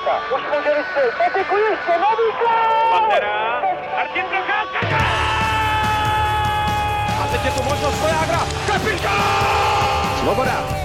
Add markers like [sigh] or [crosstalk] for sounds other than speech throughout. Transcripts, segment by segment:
Procházka. Už může vystřelit. Patiku ještě, nový gol! Pantera, Martin Procházka, A teď je tu možnost Vojágra. Kapitán! Svoboda.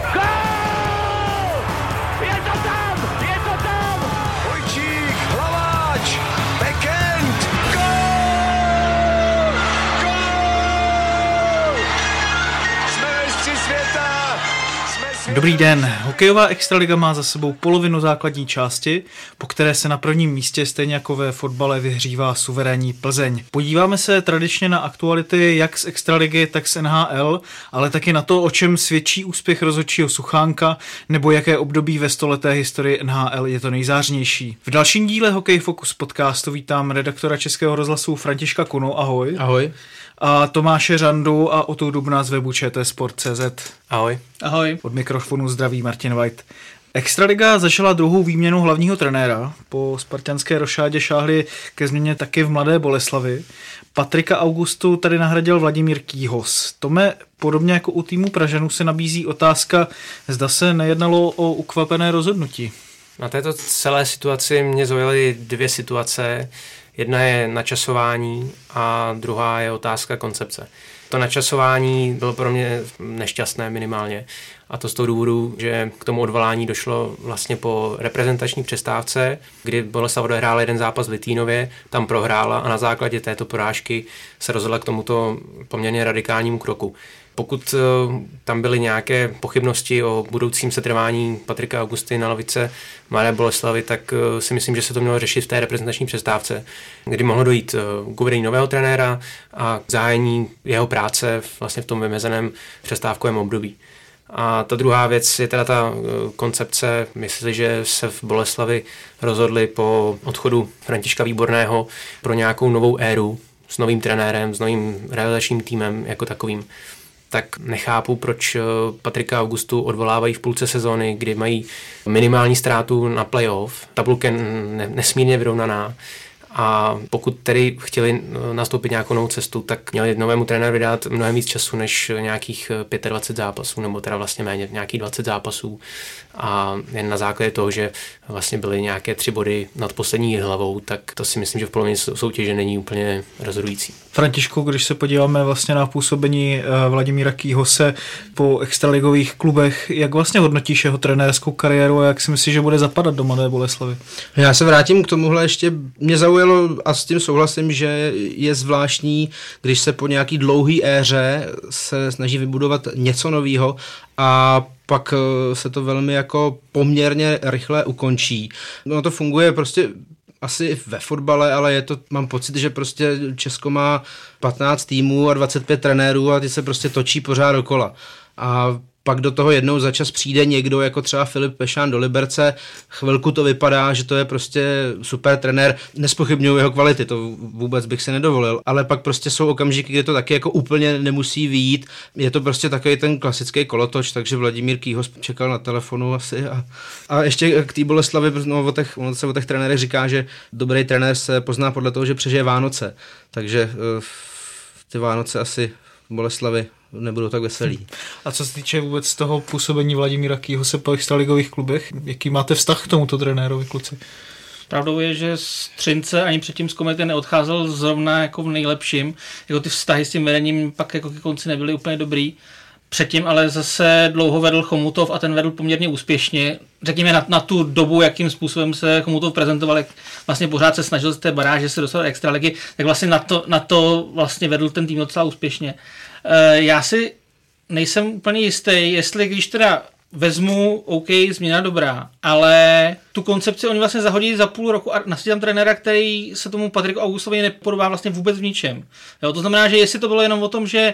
Dobrý den. Hokejová extraliga má za sebou polovinu základní části, po které se na prvním místě stejně jako ve fotbale vyhřívá suverénní Plzeň. Podíváme se tradičně na aktuality jak z extraligy, tak z NHL, ale taky na to, o čem svědčí úspěch rozhodčího Suchánka, nebo jaké období ve stoleté historii NHL je to nejzářnější. V dalším díle Hokej Focus podcastu vítám redaktora Českého rozhlasu Františka Kunu. Ahoj. Ahoj. A Tomáše Řandu a Otu Dubna z webu ČT Ahoj. Ahoj. Od mikrofonu zdraví Martin White. Extraliga začala druhou výměnu hlavního trenéra. Po spartianské rošádě šáhli ke změně taky v Mladé Boleslavi. Patrika Augustu tady nahradil Vladimír Kýhos. Tome, podobně jako u týmu Pražanů se nabízí otázka, zda se nejednalo o ukvapené rozhodnutí. Na této celé situaci mě zaujaly dvě situace. Jedna je načasování a druhá je otázka koncepce. To načasování bylo pro mě nešťastné minimálně. A to z toho důvodu, že k tomu odvolání došlo vlastně po reprezentační přestávce, kdy Boleslav odehrála jeden zápas v Litínově, tam prohrála a na základě této porážky se rozhodla k tomuto poměrně radikálnímu kroku. Pokud eh, tam byly nějaké pochybnosti o budoucím setrvání Patrika Augusty na lavice Mladé Boleslavy, tak eh, si myslím, že se to mělo řešit v té reprezentační přestávce, kdy mohlo dojít eh, k uvedení nového trenéra a k zájení jeho práce vlastně v tom vymezeném přestávkovém období. A ta druhá věc je teda ta koncepce. Myslím, že se v Boleslavi rozhodli po odchodu Františka Výborného pro nějakou novou éru s novým trenérem, s novým realizačním týmem jako takovým tak nechápu, proč Patrika Augustu odvolávají v půlce sezóny, kdy mají minimální ztrátu na playoff, tabulka nesmírně vyrovnaná a pokud tedy chtěli nastoupit nějakou novou cestu, tak měli novému trenérovi dát mnohem víc času než nějakých 25 zápasů, nebo teda vlastně méně, nějakých 20 zápasů. A jen na základě toho, že vlastně byly nějaké tři body nad poslední hlavou, tak to si myslím, že v polovině soutěže není úplně rozhodující. Františku, když se podíváme vlastně na působení Vladimíra Kýhose po extraligových klubech, jak vlastně hodnotíš jeho trenérskou kariéru a jak si myslíš, že bude zapadat do Mladé Boleslavy? Já se vrátím k tomuhle ještě. Mě zaujalo a s tím souhlasím, že je zvláštní, když se po nějaký dlouhý éře se snaží vybudovat něco nového a pak se to velmi jako poměrně rychle ukončí. No to funguje prostě asi ve fotbale, ale je to, mám pocit, že prostě Česko má 15 týmů a 25 trenérů a ty se prostě točí pořád dokola. A pak do toho jednou za čas přijde někdo, jako třeba Filip Pešán do Liberce, chvilku to vypadá, že to je prostě super trenér, nespochybnuju jeho kvality, to vůbec bych si nedovolil, ale pak prostě jsou okamžiky, kdy to taky jako úplně nemusí výjít, je to prostě takový ten klasický kolotoč, takže Vladimír Kýhos čekal na telefonu asi a, a ještě k té Boleslavi, no, o těch, on se o těch trenérech říká, že dobrý trenér se pozná podle toho, že přežije Vánoce, takže uh, ty Vánoce asi Boleslavy nebudou tak veselí. A co se týče vůbec toho působení Vladimíra Kýhose po extraligových klubech, jaký máte vztah k tomuto trenérovi, kluci? Pravdou je, že z Třince ani předtím z Komety neodcházel zrovna jako v nejlepším. Jako ty vztahy s tím vedením pak jako ke konci nebyly úplně dobrý. Předtím ale zase dlouho vedl Chomutov a ten vedl poměrně úspěšně. Řekněme na, na tu dobu, jakým způsobem se Chomutov prezentoval, jak vlastně pořád se snažil z té baráže se dostat do extraligy, tak vlastně na to, na to vlastně vedl ten tým docela úspěšně. Já si nejsem úplně jistý, jestli když teda vezmu, OK, změna dobrá, ale tu koncepci oni vlastně zahodí za půl roku a nasadí tam trenéra, který se tomu Patriku Augustovi nepodobá vlastně vůbec v ničem. Jo, to znamená, že jestli to bylo jenom o tom, že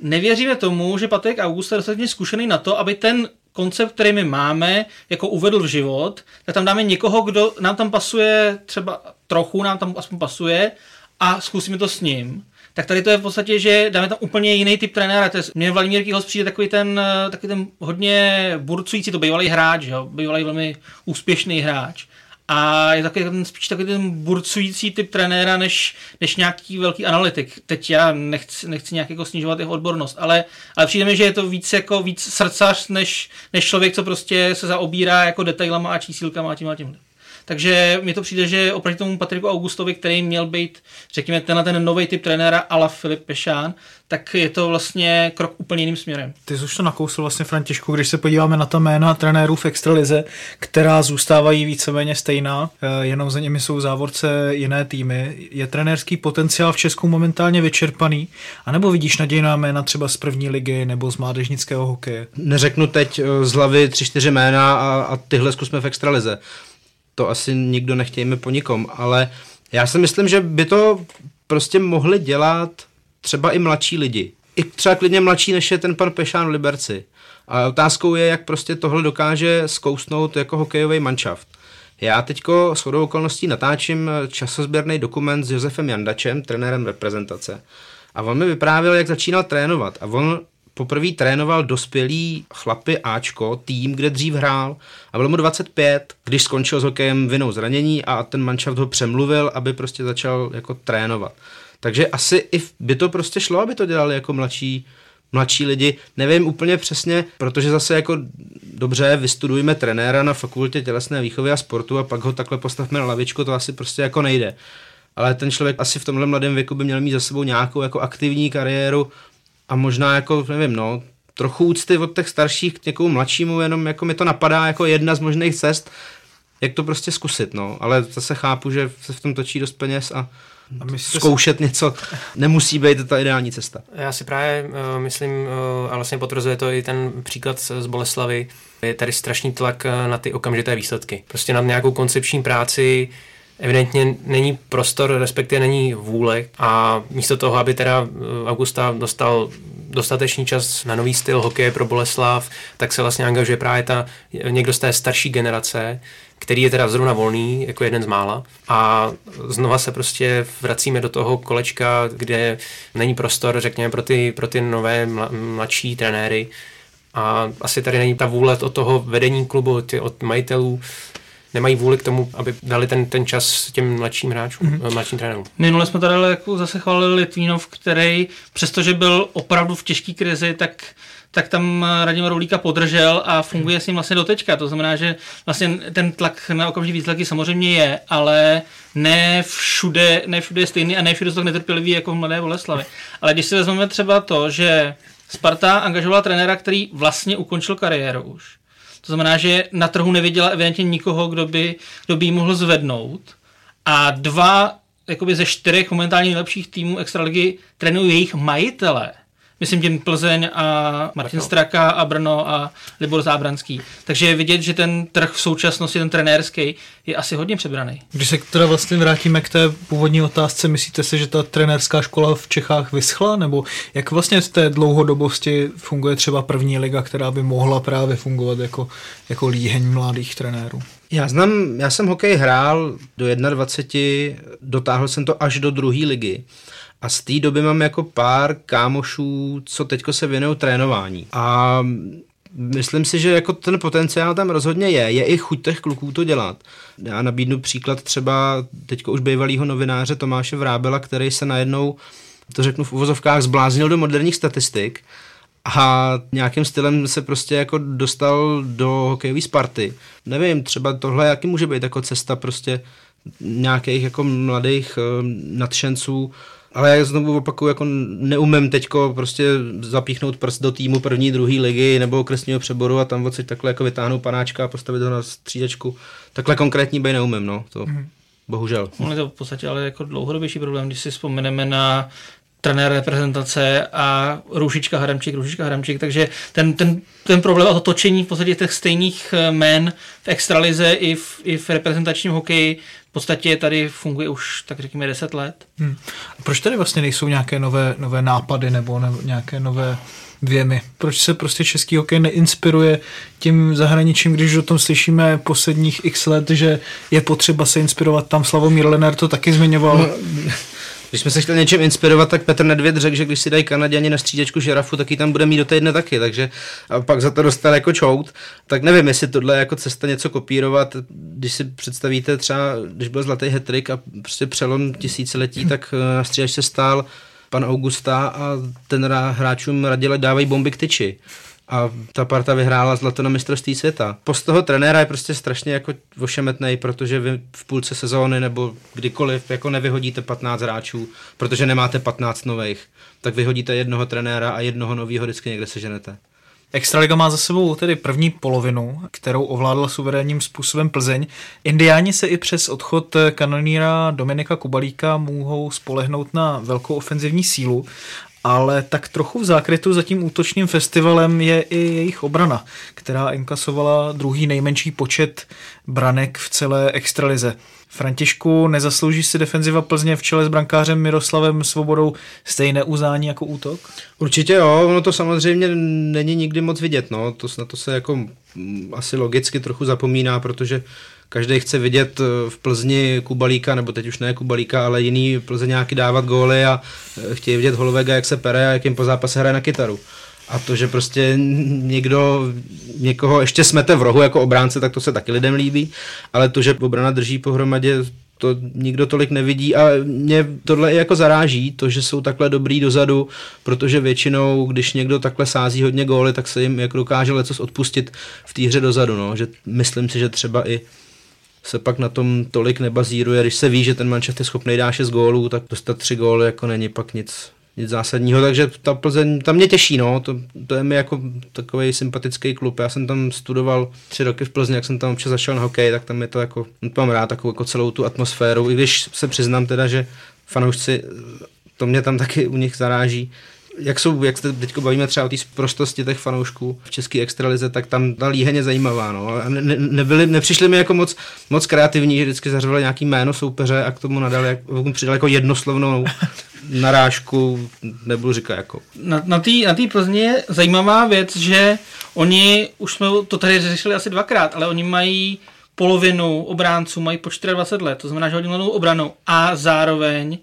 nevěříme tomu, že Patrik August je dostatečně zkušený na to, aby ten koncept, který my máme, jako uvedl v život, tak tam dáme někoho, kdo nám tam pasuje třeba trochu, nám tam aspoň pasuje a zkusíme to s ním tak tady to je v podstatě, že dáme tam úplně jiný typ trenéra. To je, mě Vladimír Kýhos přijde takový ten, takový ten hodně burcující, to bývalý hráč, jo? bývalý velmi úspěšný hráč. A je takový ten, spíš takový ten burcující typ trenéra, než, než nějaký velký analytik. Teď já nechci, nechci nějak jako snižovat jeho odbornost, ale, ale přijde mi, že je to víc jako víc srdcař, než, než člověk, co prostě se zaobírá jako detailama a čísílkama a tím a tím. Takže mi to přijde, že oproti tomu Patriku Augustovi, který měl být, řekněme, tenhle ten nový typ trenéra ala Filip Pešán, tak je to vlastně krok úplně jiným směrem. Ty jsi už to nakousl vlastně Františku, když se podíváme na ta jména trenérů v extralize, která zůstávají víceméně stejná, eh, jenom za nimi jsou závorce jiné týmy. Je trenérský potenciál v Česku momentálně vyčerpaný? A nebo vidíš nadějná jména třeba z první ligy nebo z mládežnického hokeje? Neřeknu teď eh, z hlavy tři, čtyři jména a, a tyhle zkusme v extralize. To asi nikdo nechtějme po nikom, ale já si myslím, že by to prostě mohli dělat třeba i mladší lidi. I třeba klidně mladší, než je ten pan Pešán v Liberci. A otázkou je, jak prostě tohle dokáže zkousnout jako hokejový manšaft. Já teďko s chodou okolností natáčím časozběrný dokument s Josefem Jandačem, trenérem reprezentace. A on mi vyprávěl, jak začínal trénovat. A on poprvé trénoval dospělý chlapy Ačko, tým, kde dřív hrál a bylo mu 25, když skončil s hokejem vinou zranění a ten manšaft ho přemluvil, aby prostě začal jako trénovat. Takže asi i by to prostě šlo, aby to dělali jako mladší, mladší lidi. Nevím úplně přesně, protože zase jako dobře, vystudujeme trenéra na fakultě tělesné výchovy a sportu a pak ho takhle postavme na lavičku, to asi prostě jako nejde. Ale ten člověk asi v tomhle mladém věku by měl mít za sebou nějakou jako aktivní kariéru a možná jako, nevím, no, trochu úcty od těch starších k někomu mladšímu, jenom jako mi to napadá jako jedna z možných cest, jak to prostě zkusit, no. Ale zase chápu, že se v tom točí dost peněz a a zkoušet si... něco nemusí být ta ideální cesta. Já si právě uh, myslím, uh, a vlastně potvrzuje to i ten příklad z Boleslavy, je tady strašný tlak uh, na ty okamžité výsledky. Prostě na nějakou koncepční práci evidentně není prostor, respektive není vůle a místo toho, aby teda Augusta dostal dostatečný čas na nový styl hokeje pro Boleslav, tak se vlastně angažuje právě ta, někdo z té starší generace, který je teda zrovna volný, jako jeden z mála. A znova se prostě vracíme do toho kolečka, kde není prostor, řekněme, pro ty, pro ty nové mladší trenéry. A asi tady není ta vůle od toho vedení klubu, od majitelů, nemají vůli k tomu, aby dali ten, ten čas těm mladším hráčům, mm-hmm. mladším trenérům. Minule jsme tady jako zase chválili Litvínov, který přestože byl opravdu v těžké krizi, tak tak tam Radima Roulíka podržel a funguje s ním vlastně do teďka. To znamená, že vlastně ten tlak na okamžitý výsledky samozřejmě je, ale ne všude, ne všude je stejný a ne všude jsou tak netrpělivý jako v Mladé Boleslavy. Ale když si vezmeme třeba to, že Sparta angažovala trenéra, který vlastně ukončil kariéru už. To znamená, že na trhu neviděla evidentně nikoho, kdo by, kdo by jí mohl zvednout. A dva jakoby ze čtyřech momentálně nejlepších týmů Extraligy trénují jejich majitele myslím tím Plzeň a Martin Straka a Brno a Libor Zábranský. Takže je vidět, že ten trh v současnosti, ten trenérský, je asi hodně přebraný. Když se teda vlastně vrátíme k té původní otázce, myslíte si, že ta trenérská škola v Čechách vyschla? Nebo jak vlastně z té dlouhodobosti funguje třeba první liga, která by mohla právě fungovat jako, jako líheň mladých trenérů? Já znám, já jsem hokej hrál do 21, dotáhl jsem to až do druhé ligy. A z té doby mám jako pár kámošů, co teďko se věnují trénování. A myslím si, že jako ten potenciál tam rozhodně je. Je i chuť těch kluků to dělat. Já nabídnu příklad třeba teďko už bývalého novináře Tomáše Vrábela, který se najednou, to řeknu v uvozovkách, zbláznil do moderních statistik a nějakým stylem se prostě jako dostal do hokejové Sparty. Nevím, třeba tohle jaký může být jako cesta prostě nějakých jako mladých uh, nadšenců ale já znovu opakuju, jako neumím teďko prostě zapíchnout prst do týmu první, druhé ligy nebo okresního přeboru a tam odsaď takhle jako vytáhnout panáčka a postavit ho na střídečku. Takhle konkrétní by neumím, no. To, mm. Bohužel. On je to v podstatě ale jako dlouhodobější problém, když si vzpomeneme na trenér reprezentace a Růžička Hramčík, Růžička Hramčík, takže ten, ten, ten problém a to točení v podstatě těch stejných eh, men v extralize i v, i v reprezentačním hokeji v podstatě tady funguje už, tak řekněme, 10 let. Hmm. A proč tady vlastně nejsou nějaké nové, nové nápady nebo ne, nějaké nové věmy? Proč se prostě český hokej neinspiruje tím zahraničím, když o tom slyšíme posledních x let, že je potřeba se inspirovat tam. Slavomír Lenner to taky zmiňoval. No, když jsme se chtěli něčem inspirovat, tak Petr Nedvěd řekl, že když si dají Kanaděni na střídečku žirafu, tak ji tam bude mít do týdne taky, takže a pak za to dostal jako čout. Tak nevím, jestli tohle je jako cesta něco kopírovat, když si představíte třeba, když byl zlatý hetrik a prostě přelom tisíciletí, tak eh, na střídač se stál pan Augusta a ten hráčům radil dávají bomby k tyči. A ta parta vyhrála zlato na mistrovství světa. Post toho trenéra je prostě strašně jako ošemetnej, protože vy v půlce sezóny nebo kdykoliv jako nevyhodíte 15 hráčů, protože nemáte 15 nových, tak vyhodíte jednoho trenéra a jednoho nového vždycky někde seženete. Extraliga má za sebou tedy první polovinu, kterou ovládla suverénním způsobem Plzeň. Indiáni se i přes odchod kanoníra Dominika Kubalíka mohou spolehnout na velkou ofenzivní sílu ale tak trochu v zákrytu za tím útočným festivalem je i jejich obrana, která inkasovala druhý nejmenší počet branek v celé extralize. Františku, nezaslouží si defenziva Plzně v čele s brankářem Miroslavem Svobodou stejné uznání jako útok? Určitě jo, ono to samozřejmě není nikdy moc vidět, no, to, na to se jako mm, asi logicky trochu zapomíná, protože každý chce vidět eh, v Plzni Kubalíka, nebo teď už ne Kubalíka, ale jiný Plzeňáky dávat góly a eh, chtějí vidět Holovega, jak se pere a jak jim po zápase hraje na kytaru. A to, že prostě někdo někoho ještě smete v rohu jako obránce, tak to se taky lidem líbí, ale to, že obrana drží pohromadě, to nikdo tolik nevidí a mě tohle i jako zaráží, to, že jsou takhle dobrý dozadu, protože většinou, když někdo takhle sází hodně góly, tak se jim jako dokáže lecos odpustit v té hře dozadu, no. že myslím si, že třeba i se pak na tom tolik nebazíruje. Když se ví, že ten manšaft je schopný dát 6 gólů, tak dostat 3 góly jako není pak nic, nic zásadního, takže ta Plzeň, tam mě těší, no, to, to je mi jako takový sympatický klub. Já jsem tam studoval tři roky v Plzni, jak jsem tam občas zašel na hokej, tak tam je to jako, mám rád takovou jako celou tu atmosféru, i když se přiznám teda, že fanoušci, to mě tam taky u nich zaráží, jak jsou, jak se teď bavíme třeba o té prostosti těch fanoušků v české extralize, tak tam ta líheň zajímavá. No. A ne, ne, nebyli, nepřišli mi jako moc, moc kreativní, že vždycky zařvali nějaký jméno soupeře a k tomu nadali, jak, přidali jako jednoslovnou [laughs] narážku, nebudu říkat jako. Na, na té na Plzni je zajímavá věc, že oni, už jsme to tady řešili asi dvakrát, ale oni mají polovinu obránců, mají po 24 let, to znamená, že hodně obranu a zároveň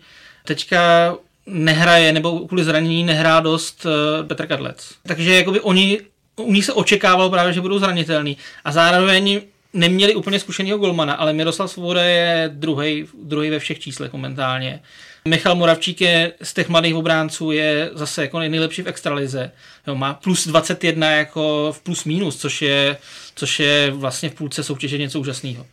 teďka nehraje nebo kvůli zranění nehrá dost uh, Petr Kadlec. Takže jakoby oni, u nich se očekávalo právě, že budou zranitelný a zároveň neměli úplně zkušeného golmana, ale Miroslav Svoboda je druhý ve všech číslech momentálně. Michal Moravčík je z těch mladých obránců je zase jako nejlepší v extralize. Jo, má plus 21 jako v plus minus, což je, což je vlastně v půlce soutěže něco úžasného.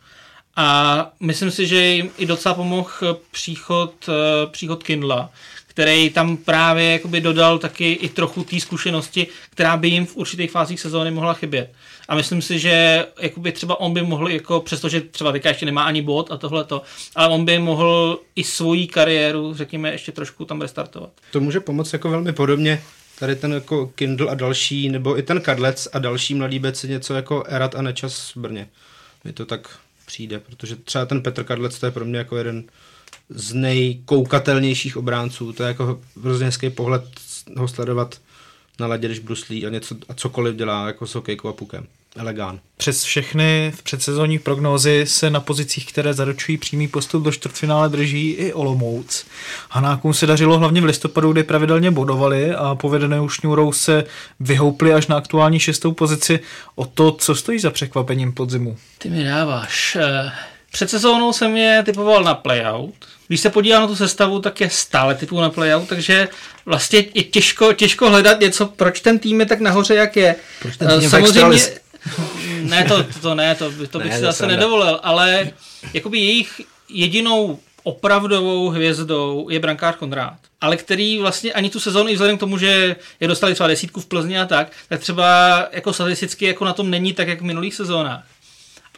A myslím si, že jim i docela pomohl příchod, eh, příchod Kindla, který tam právě jakoby dodal taky i trochu té zkušenosti, která by jim v určitých fázích sezóny mohla chybět. A myslím si, že jakoby třeba on by mohl, jako, přestože třeba teďka ještě nemá ani bod a tohleto, ale on by mohl i svoji kariéru, řekněme, ještě trošku tam restartovat. To může pomoct jako velmi podobně tady ten jako Kindle a další, nebo i ten Kadlec a další mladý bec něco jako Erat a Nečas v Brně. Mi to tak přijde, protože třeba ten Petr Kadlec to je pro mě jako jeden z nejkoukatelnějších obránců. To je jako hrozně hezký pohled ho sledovat na ledě, když bruslí a, něco, a cokoliv dělá jako s hokejkou a pukem. Elegán. Přes všechny v předsezónní prognózy se na pozicích, které zaručují přímý postup do čtvrtfinále, drží i Olomouc. Hanákům se dařilo hlavně v listopadu, kdy pravidelně bodovali a povedené šňůrou se vyhoupli až na aktuální šestou pozici. O to, co stojí za překvapením podzimu? Ty mi dáváš. Eh, před sezónou jsem je typoval na playout. Když se podívám na tu sestavu, tak je stále typu na playout, takže vlastně je těžko, těžko hledat něco, proč ten tým je tak nahoře, jak je. Proč ten tým Samozřejmě, [laughs] ne, to, to ne, to, to bych ne, si zase nedovolil, ale jakoby jejich jedinou opravdovou hvězdou je brankář Konrád, ale který vlastně ani tu sezónu, i vzhledem k tomu, že je dostali třeba desítku v Plzni a tak, tak třeba jako statisticky jako na tom není tak, jak v minulých sezónách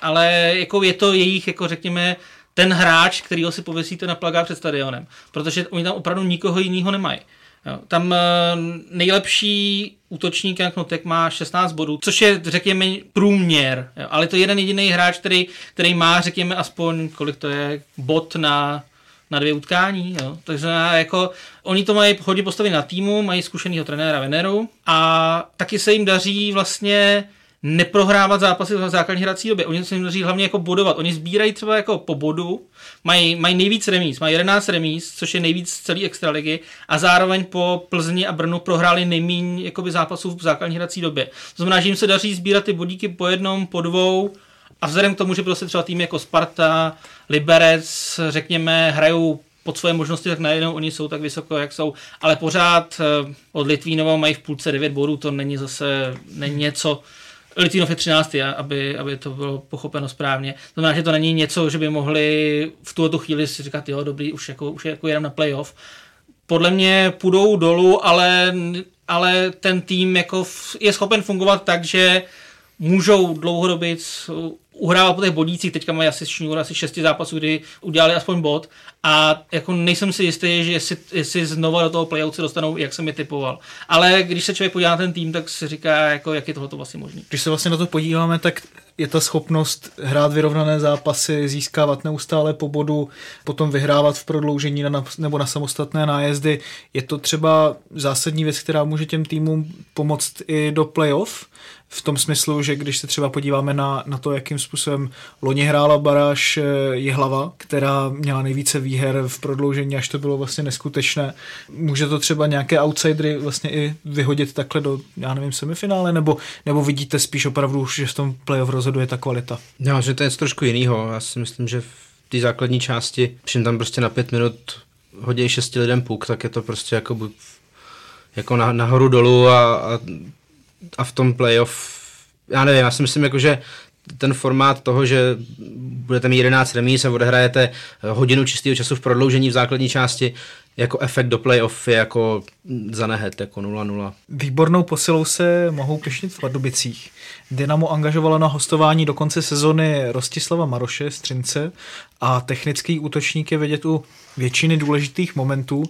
ale jako je to jejich, jako řekněme, ten hráč, kterýho si pověsíte na plagát před stadionem, protože oni tam opravdu nikoho jiného nemají. Jo, tam uh, nejlepší útočník Jan Knotek má 16 bodů, což je, řekněme, průměr, jo, ale to je jeden jediný hráč, který, který má, řekněme, aspoň, kolik to je, bod na, na dvě utkání. Jo. Takže jako, oni to mají hodně postavit na týmu, mají zkušeného trenéra Veneru a taky se jim daří vlastně neprohrávat zápasy v základní hrací době. Oni se daří hlavně jako bodovat. Oni sbírají třeba jako po bodu, mají, mají nejvíc remíz, mají 11 remíz, což je nejvíc z celé extraligy a zároveň po Plzni a Brnu prohráli nejméně zápasů v základní hrací době. To znamená, že jim se daří sbírat ty bodíky po jednom, po dvou a vzhledem k tomu, že prostě třeba týmy jako Sparta, Liberec, řekněme, hrajou pod svoje možnosti, tak najednou oni jsou tak vysoko, jak jsou. Ale pořád eh, od Litvínova mají v půlce 9 bodů, to není zase není něco, Litvínov je 13, aby, aby to bylo pochopeno správně. To znamená, že to není něco, že by mohli v tuto chvíli si říkat, jo, dobrý, už jako, už jako jedem na playoff. Podle mě půjdou dolů, ale, ale ten tým jako je schopen fungovat tak, že můžou dlouhodobě uhrávat po těch bodících, teďka mají asi šňůru asi šesti zápasů, kdy udělali aspoň bod a jako nejsem si jistý, že jestli, jestli znova do toho playout se dostanou, jak jsem je typoval. Ale když se člověk podívá na ten tým, tak si říká, jako, jak je tohle vlastně možné. Když se vlastně na to podíváme, tak je ta schopnost hrát vyrovnané zápasy, získávat neustále po bodu, potom vyhrávat v prodloužení na, nebo na samostatné nájezdy. Je to třeba zásadní věc, která může těm týmům pomoct i do playoff, v tom smyslu, že když se třeba podíváme na, na to, jakým způsobem loni hrála baráž eh, hlava, která měla nejvíce výher v prodloužení, až to bylo vlastně neskutečné. Může to třeba nějaké outsidery vlastně i vyhodit takhle do, já nevím, semifinále, nebo, nebo vidíte spíš opravdu, že v tom playoff rozhoduje ta kvalita? Já, že to je něco trošku jiného. Já si myslím, že v té základní části, když tam prostě na pět minut hodí šesti lidem puk, tak je to prostě jako, jako na, nahoru dolů a, a a v tom playoff, já nevím, já si myslím, jako, že ten formát toho, že budete mít 11 remíz a odehrajete hodinu čistého času v prodloužení v základní části, jako efekt do playoff je jako zanehet, jako 0-0. Výbornou posilou se mohou pěšnit v Pardubicích. Dynamo angažovalo na hostování do konce sezony Rostislava Maroše z Třince a technický útočník je vidět u většiny důležitých momentů.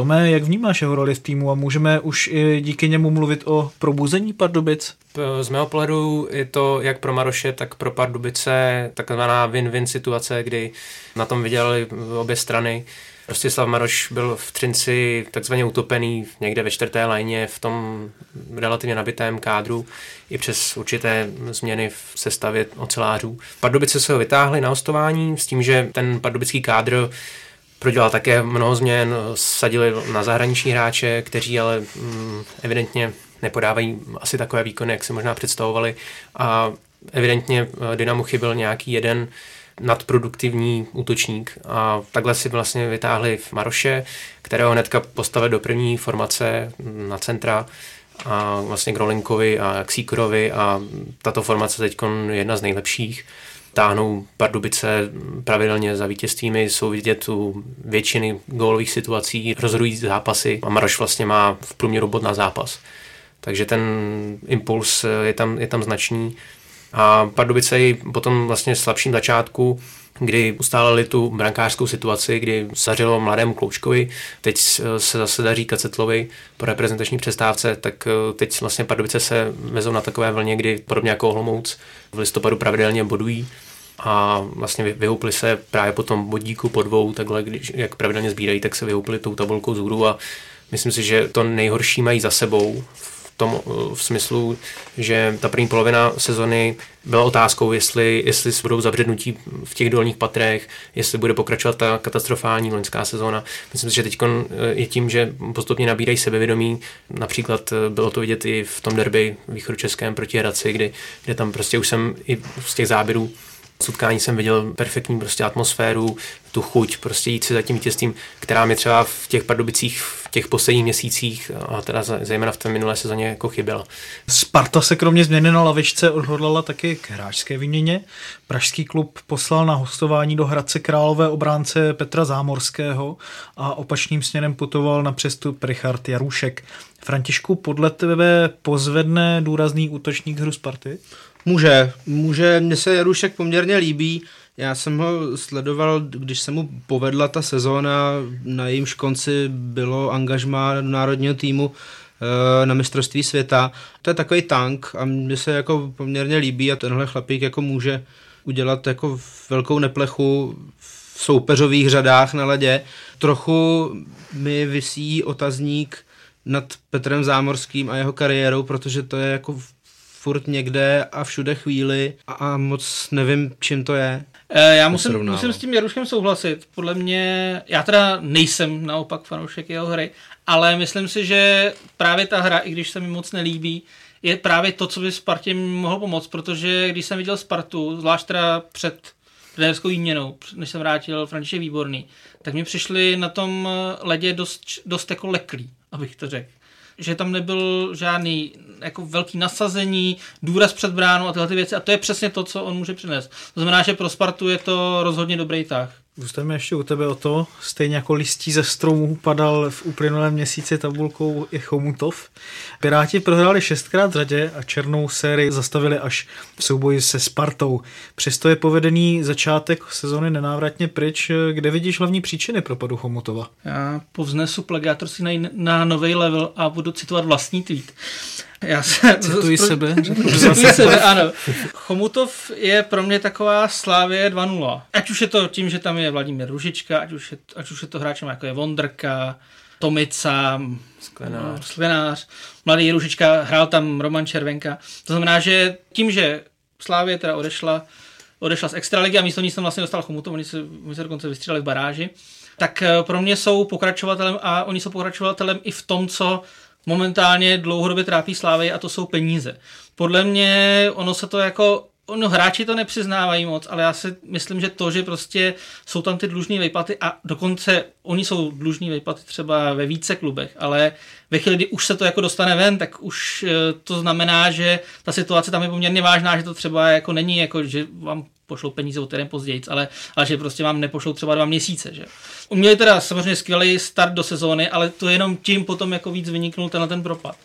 Tome, jak vnímáš jeho roli v týmu a můžeme už i díky němu mluvit o probuzení Pardubic? Z mého pohledu je to jak pro Maroše, tak pro Pardubice takzvaná win-win situace, kdy na tom viděli obě strany. Rostislav Maroš byl v Třinci takzvaně utopený někde ve čtvrté léně v tom relativně nabitém kádru i přes určité změny v sestavě ocelářů. Pardubice se ho vytáhli na hostování s tím, že ten pardubický kádr prodělal také mnoho změn, sadili na zahraniční hráče, kteří ale mm, evidentně nepodávají asi takové výkony, jak si možná představovali a evidentně eh, Dynamo chyběl nějaký jeden nadproduktivní útočník a takhle si vlastně vytáhli v Maroše, kterého hnedka postavili do první formace na centra a vlastně Grolinkovi a Ksíkorovi a tato formace teď je jedna z nejlepších. Táhnou Pardubice pravidelně za vítězstvími, jsou vidět u většiny gólových situací, rozhodují zápasy a Maroš vlastně má v průměru bod na zápas. Takže ten impuls je tam, je tam značný. A Pardubice i potom vlastně slabším začátku kdy ustálili tu brankářskou situaci, kdy zařilo mladému Kloučkovi, teď se zase daří Kacetlovi po reprezentační přestávce, tak eh, teď vlastně Pardubice se vezou na takové vlně, kdy podobně jako Olomouc v listopadu pravidelně bodují a vlastně vyhoupli se právě po tom bodíku po dvou, takhle, když, jak pravidelně sbírají, tak se vyhoupli tou tabulkou zhůru a myslím si, že to nejhorší mají za sebou tom, v smyslu, že ta první polovina sezony byla otázkou, jestli, jestli budou zabřednutí v těch dolních patrech, jestli bude pokračovat ta katastrofální loňská sezóna. Myslím si, že teď je tím, že postupně nabírají sebevědomí. Například bylo to vidět i v tom derby východočeském proti Hradci, kdy, kde tam prostě už jsem i z těch záběrů Sutkání jsem viděl perfektní prostě atmosféru, tu chuť prostě jít si za tím vítězstvím, která mi třeba v těch Pardubicích v těch posledních měsících a teda zejména v té minulé sezóně jako chyběla. Sparta se kromě změny na lavičce odhodlala taky k hráčské výměně. Pražský klub poslal na hostování do Hradce Králové obránce Petra Zámorského a opačným směrem putoval na přestup Richard Jarušek. Františku, podle tebe pozvedne důrazný útočník hru Sparty? Může, může, mně se Jarušek poměrně líbí, já jsem ho sledoval, když se mu povedla ta sezóna, na jejímž konci bylo angažmá národního týmu eh, na mistrovství světa. To je takový tank a mně se jako poměrně líbí a tenhle chlapík jako může udělat jako velkou neplechu v soupeřových řadách na ledě. Trochu mi vysí otazník nad Petrem Zámorským a jeho kariérou, protože to je jako furt někde a všude chvíli a, a moc nevím, čím to je. E, já musím, musím s tím Jaruškem souhlasit. Podle mě, já teda nejsem naopak fanoušek jeho hry, ale myslím si, že právě ta hra, i když se mi moc nelíbí, je právě to, co by Spartě mohlo pomoct, protože když jsem viděl Spartu, zvlášť teda před trenérskou výměnou, než jsem vrátil František Výborný, tak mi přišli na tom ledě dost, dost jako leklý, abych to řekl že tam nebyl žádný jako velký nasazení, důraz před bránu a tyhle ty věci a to je přesně to, co on může přinést. To znamená, že pro Spartu je to rozhodně dobrý tah. Zůstaneme ještě u tebe o to, stejně jako listí ze stromů padal v uplynulém měsíci tabulkou i Chomutov. Piráti prohráli šestkrát v řadě a černou sérii zastavili až v souboji se Spartou. Přesto je povedený začátek sezony nenávratně pryč. Kde vidíš hlavní příčiny propadu Chomutova? Já povznesu plagiátorství na, na nový level a budu citovat vlastní tweet. Já se... Cituji pro... sebe. Cituji sebe, ano. Chomutov je pro mě taková Slávě 2.0. Ať už je to tím, že tam je Vladimír Ružička, ať už je, ať už je to hráčem jako je Vondrka, Tomica, Sklenář. Sklenář, mladý Ružička, hrál tam Roman Červenka. To znamená, že tím, že Slávě teda odešla, odešla z Extraligy a místo ní jsem vlastně dostal Chomutov, oni se, oni se dokonce vystřídali v baráži, tak eh, pro mě jsou pokračovatelem a oni jsou pokračovatelem i v tom, co momentálně dlouhodobě trápí Slávy a to jsou peníze. Podle mě ono se to jako No, hráči to nepřiznávají moc, ale já si myslím, že to, že prostě jsou tam ty dlužní výplaty a dokonce oni jsou dlužní výplaty třeba ve více klubech, ale ve chvíli, kdy už se to jako dostane ven, tak už eh, to znamená, že ta situace tam je poměrně vážná, že to třeba jako není jako, že vám pošlou peníze o týden později, ale, ale že prostě vám nepošlou třeba dva měsíce. Že? Měli teda samozřejmě skvělý start do sezóny, ale to jenom tím potom jako víc vyniknul tenhle ten propad.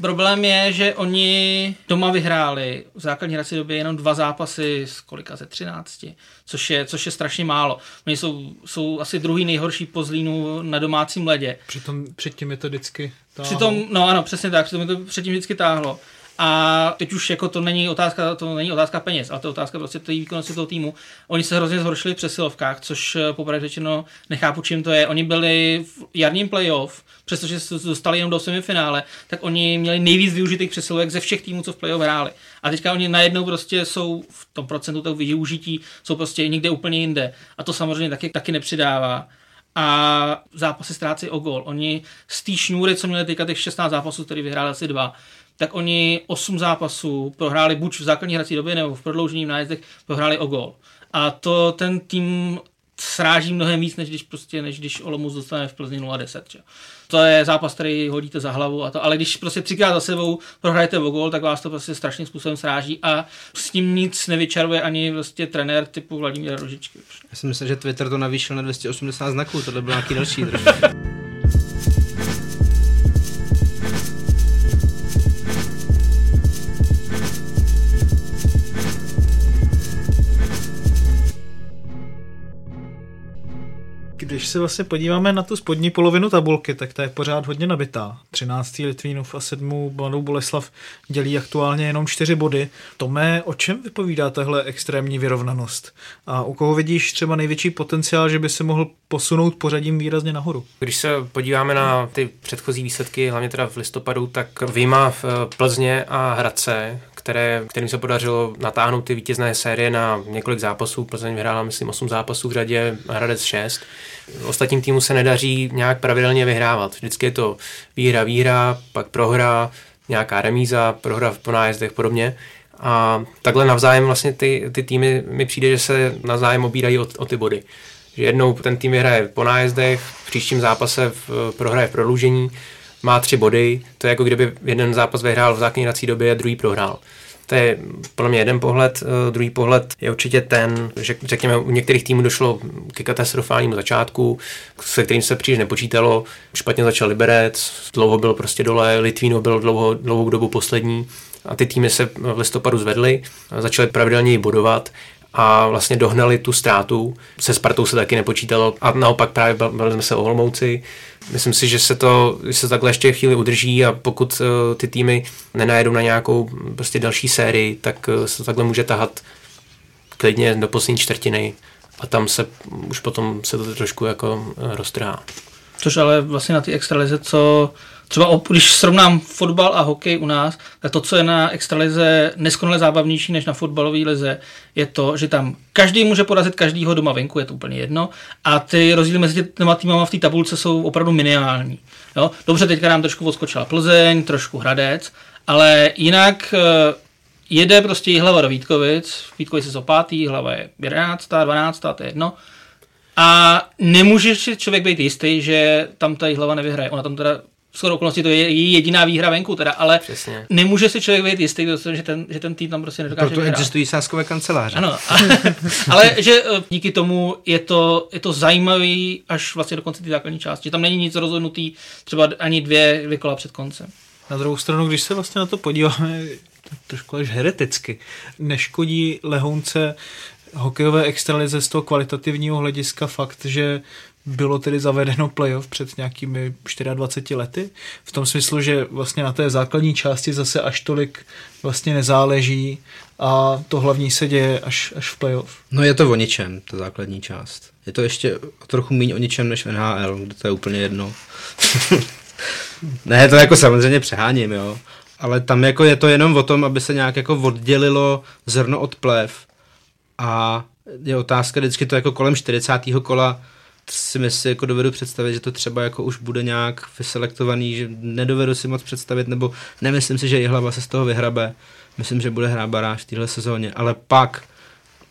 Problém je, že oni doma vyhráli v základní hrací době jenom dva zápasy z kolika ze 13, což je, což je strašně málo. Oni jsou, jsou asi druhý nejhorší po Zlínu na domácím ledě. Přitom předtím je to vždycky táhlo. Přitom, no ano, přesně tak, přitom je to předtím vždycky táhlo. A teď už jako to není otázka, to není otázka peněz, ale to je otázka prostě té výkonnosti toho týmu. Oni se hrozně zhoršili v přesilovkách, což eh, popravdě řečeno nechápu, čím to je. Oni byli v jarním playoff, přestože se dostali jenom do semifinále, tak oni měli nejvíc využitých přesilovek ze všech týmů, co v playoff hráli. A teďka oni najednou prostě jsou v tom procentu toho využití, jsou prostě někde úplně jinde. A to samozřejmě taky, taky nepřidává a zápasy ztrácí o gol. Oni z té šňůry, co měli teďka těch 16 zápasů, který vyhráli asi dva, tak oni 8 zápasů prohráli buď v základní hrací době nebo v prodloužením nájezdech prohráli o gol. A to ten tým sráží mnohem víc, než když, prostě, než když Olomouc dostane v Plzni 0-10. Že? To je zápas, který hodíte za hlavu, a to, ale když prostě třikrát za sebou prohrajete o gol, tak vás to prostě strašným způsobem sráží a s tím nic nevyčaruje ani prostě trenér typu Vladimíra Rožičky. Já si myslím, že Twitter to navýšil na 280 znaků, tohle byl nějaký další. Když se vlastně podíváme na tu spodní polovinu tabulky, tak ta je pořád hodně nabitá. 13. Litvínův a 7. Mladou Boleslav dělí aktuálně jenom 4 body. Tome, o čem vypovídá tahle extrémní vyrovnanost? A u koho vidíš třeba největší potenciál, že by se mohl posunout pořadím výrazně nahoru? Když se podíváme na ty předchozí výsledky, hlavně teda v listopadu, tak vyjma v Plzně a Hradce, které, kterým se podařilo natáhnout ty vítězné série na několik zápasů. Plzeň vyhrála, myslím, 8 zápasů v řadě, Hradec 6. Ostatním týmu se nedaří nějak pravidelně vyhrávat. Vždycky je to výhra, výhra, pak prohra, nějaká remíza, prohra po nájezdech podobně. A takhle navzájem vlastně ty, ty týmy mi přijde, že se navzájem obírají o, o ty body. Že jednou ten tým vyhraje po nájezdech, v příštím zápase v, prohraje v prodloužení, má tři body, to je jako kdyby jeden zápas vyhrál v základní době a druhý prohrál. To je podle mě jeden pohled. Eh, druhý pohled je určitě ten, že řekněme, u některých týmů došlo ke katastrofálnímu začátku, se kterým se příliš nepočítalo. Špatně začal Liberec, dlouho byl prostě dole, Litvíno byl dlouho, dlouhou dobu poslední a ty týmy se v listopadu zvedly, začaly pravidelně bodovat a vlastně dohnali tu ztrátu. Se Spartou se taky nepočítalo a naopak právě bavili jsme se o Holmouci. Myslím si, že se to že se takhle ještě chvíli udrží a pokud uh, ty týmy nenajedou na nějakou prostě další sérii, tak uh, se to takhle může tahat klidně do poslední čtvrtiny a tam se už potom se to trošku jako uh, roztrhá. Což ale vlastně na ty extralize, co třeba když srovnám fotbal a hokej u nás, tak to, co je na extralize neskonale zábavnější než na fotbalové lize, je to, že tam každý může porazit každýho doma venku, je to úplně jedno, a ty rozdíly mezi těma týmama v té tabulce jsou opravdu minimální. Jo? Dobře, teďka nám trošku odskočila Plzeň, trošku Hradec, ale jinak eh, jede prostě Jihlava do Vítkovic, Vítkovic je pátý, Hlava je 11, 12, to je jedno. A nemůže si člověk být jistý, že tam ta Jihlava nevyhraje. Ona tam teda skoro okolností to je její jediná výhra venku, teda, ale Přesně. nemůže si člověk být jistý, že ten, že ten tým tam prostě nedokáže Proto vyhrát. existují sáskové kanceláře. Ano, [laughs] ale že eh, díky tomu je to, je to zajímavý až vlastně do konce té základní části. Že tam není nic rozhodnutý, třeba ani dvě, dvě kola před koncem. Na druhou stranu, když se vlastně na to podíváme trošku až hereticky, neškodí lehounce hokejové extralize z toho kvalitativního hlediska fakt, že bylo tedy zavedeno playoff před nějakými 24 lety. V tom smyslu, že vlastně na té základní části zase až tolik vlastně nezáleží a to hlavní se děje až, až v playoff. No je to o ničem, ta základní část. Je to ještě trochu méně o ničem než NHL, kde to je úplně jedno. [laughs] ne, to jako samozřejmě přeháním, jo. Ale tam jako je to jenom o tom, aby se nějak jako oddělilo zrno od plev. A je otázka vždycky to jako kolem 40. kola si myslím, jako dovedu představit, že to třeba jako už bude nějak vyselektovaný, že nedovedu si moc představit, nebo nemyslím si, že Jihlava se z toho vyhrabe. Myslím, že bude hrát baráž v téhle sezóně, ale pak